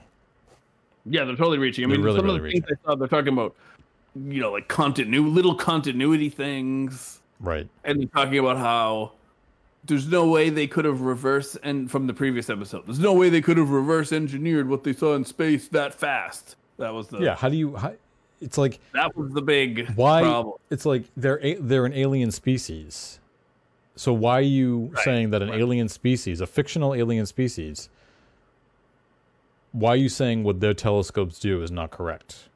Speaker 2: Yeah, they're totally reaching. I
Speaker 1: They're
Speaker 2: mean,
Speaker 1: really,
Speaker 2: some
Speaker 1: really
Speaker 2: of the things I saw, they're talking about, you know, like continu little continuity things,
Speaker 1: Right.
Speaker 2: and they're talking about how there's no way they could have reverse and from the previous episode, there's no way they could have reverse engineered what they saw in space that fast. That was the
Speaker 1: Yeah. How do you? How, it's like
Speaker 2: That was the big
Speaker 1: why?
Speaker 2: problem.
Speaker 1: It's like they're a, they're an alien species. So why are you
Speaker 2: Right,
Speaker 1: saying that an
Speaker 2: right.
Speaker 1: alien species, a fictional alien species, why are you saying what their telescopes do is not correct?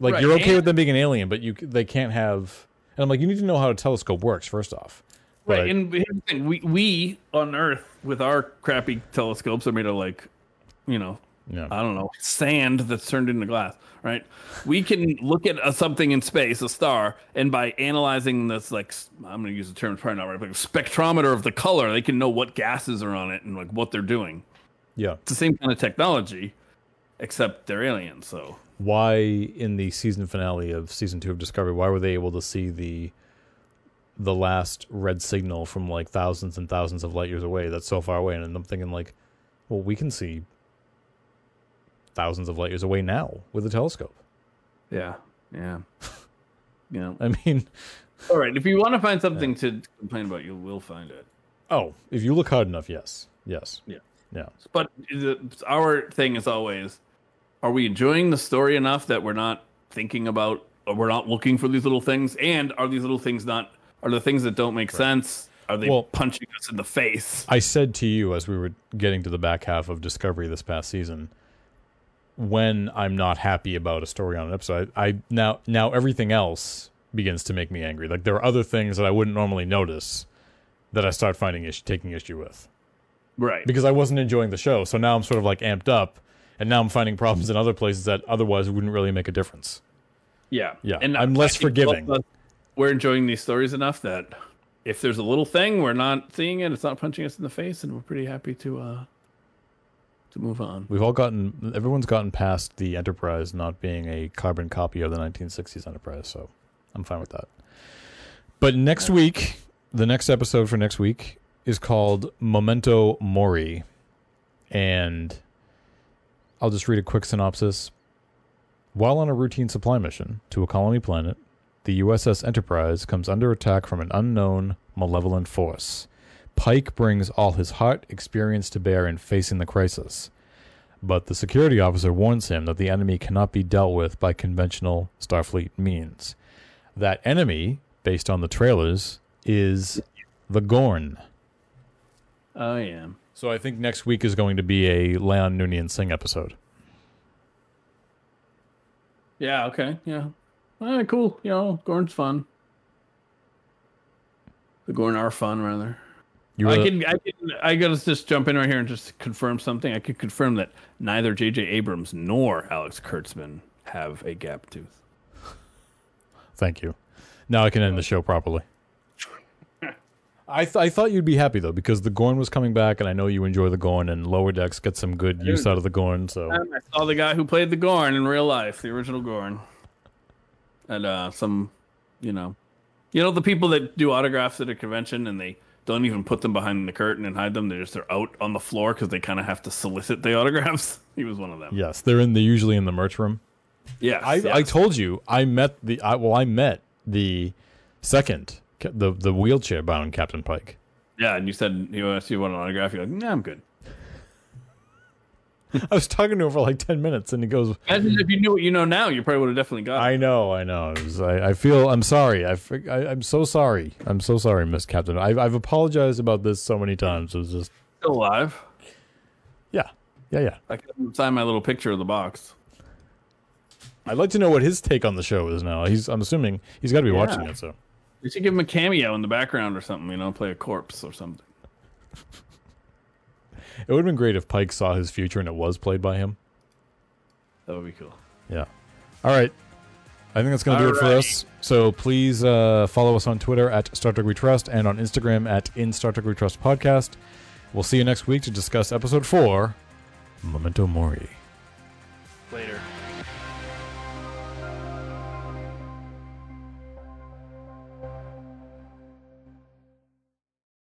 Speaker 1: Like
Speaker 2: Right,
Speaker 1: you're okay
Speaker 2: and-
Speaker 1: with them being an alien, but you they can't have. And I'm like, you need to know how a telescope works first off.
Speaker 2: Right,
Speaker 1: But-
Speaker 2: and here's the thing: we we on Earth with our crappy telescopes are made of like, you know,
Speaker 1: Yeah.
Speaker 2: I don't know, sand that's turned into glass. Right? We can look at a, something in space, a star, and by analyzing this, like, I'm going to use the term, it's probably not right, but spectrometer of the color, they can know what gases are on it and like what they're doing.
Speaker 1: yeah.
Speaker 2: It's the same kind of technology, except they're aliens. So
Speaker 1: why in the season finale of season two of Discovery, why were they able to see the the last red signal from like thousands and thousands of light years away? That's so far away, and I'm thinking like, well, we can see thousands of light years away now with a telescope.
Speaker 2: Yeah, yeah, yeah.
Speaker 1: I mean,
Speaker 2: All right, if you want to find something to complain about, you will find it.
Speaker 1: oh, if you look hard enough, yes, yes,
Speaker 2: Yeah.
Speaker 1: yeah.
Speaker 2: But the, our thing is always: Are we enjoying the story enough that we're not thinking about, or we're not looking for these little things? And are these little things not? Are the things that don't make sense? Are they
Speaker 1: Well-
Speaker 2: punching us in the face?
Speaker 1: I said to you as we were getting to the back half of Discovery this past season, when I'm not happy about a story on an episode, I, I now now everything else begins to make me angry. Like there are other things that I wouldn't normally notice that I start finding issue, taking issue with
Speaker 2: Right.
Speaker 1: because I wasn't enjoying the show. So now I'm sort of like amped up, and now I'm finding problems in other places that otherwise wouldn't really make a difference.
Speaker 2: Yeah.
Speaker 1: Yeah,
Speaker 2: And
Speaker 1: I'm less forgiving.
Speaker 2: both of us, We're enjoying these stories enough that if there's a little thing, we're not seeing it. It's not punching us in the face, and we're pretty happy to uh to move on.
Speaker 1: We've all gotten, everyone's gotten past the Enterprise not being a carbon copy of the 1960s Enterprise, so I'm fine with that. But next week, the next episode for next week is called Memento Mori, and I'll just read a quick synopsis. While on a routine supply mission to a colony planet, the USS Enterprise comes under attack from an unknown, malevolent force. Pike brings all his heart experience to bear in facing the crisis. But the security officer warns him that the enemy cannot be dealt with by conventional Starfleet means. That enemy, based on the trailers, is the Gorn.
Speaker 2: Oh yeah.
Speaker 1: So I think next week is going to be a La'an Noonien Singh episode.
Speaker 2: Yeah. Okay. Yeah. All right. Cool. You know, Gorn's fun. The Gorn are fun, rather.
Speaker 1: You
Speaker 2: I can, I can, I gotta just jump in right here and just confirm something. I can confirm that neither J.J. Abrams nor Alex Kurtzman have a gap tooth.
Speaker 1: Thank you. Now I can end the show properly. I, th- I thought you'd be happy though because the Gorn was coming back, and I know you enjoy the Gorn, and Lower Decks get some good use out of the Gorn. So
Speaker 2: I saw the guy who played the Gorn in real life, the original Gorn, and uh, some, you know, you know the people that do autographs at a convention and they don't even put them behind the curtain and hide them. They're just they're out on the floor because they kind of have to solicit the autographs. He was one of them.
Speaker 1: yes, they're in the usually in the merch room.
Speaker 2: Yeah,
Speaker 1: I, I told you I met the I, well I met the second the the wheelchair bound Captain Pike.
Speaker 2: yeah, and you said you want an autograph. You're like, nah, I'm good.
Speaker 1: I was talking to him for like ten minutes, and he goes,
Speaker 2: Imagine if you knew what you know now, you probably would have definitely got. it.
Speaker 1: "I know, I know. Was, I, I feel I'm sorry. I, I'm so sorry. I'm so sorry, Miss Captain. I've I've apologized about this so many times. It was just
Speaker 2: Still alive.
Speaker 1: yeah, yeah, yeah.
Speaker 2: I can sign my little picture of the box.
Speaker 1: I'd like to know what his take on the show is now. He's I'm assuming he's got to be
Speaker 2: Yeah.
Speaker 1: watching it. So
Speaker 2: You should give him a cameo in the background or something. You know, play a corpse or something.
Speaker 1: It would have been great if Pike saw his future and it was played by him.
Speaker 2: That would be cool.
Speaker 1: Yeah. All right. I think that's going to do it for us. So please uh, follow us on Twitter at Star Trek We Trust and on Instagram at In Star Trek We Trust Podcast. We'll see you next week to discuss episode four, Memento Mori.
Speaker 2: Later.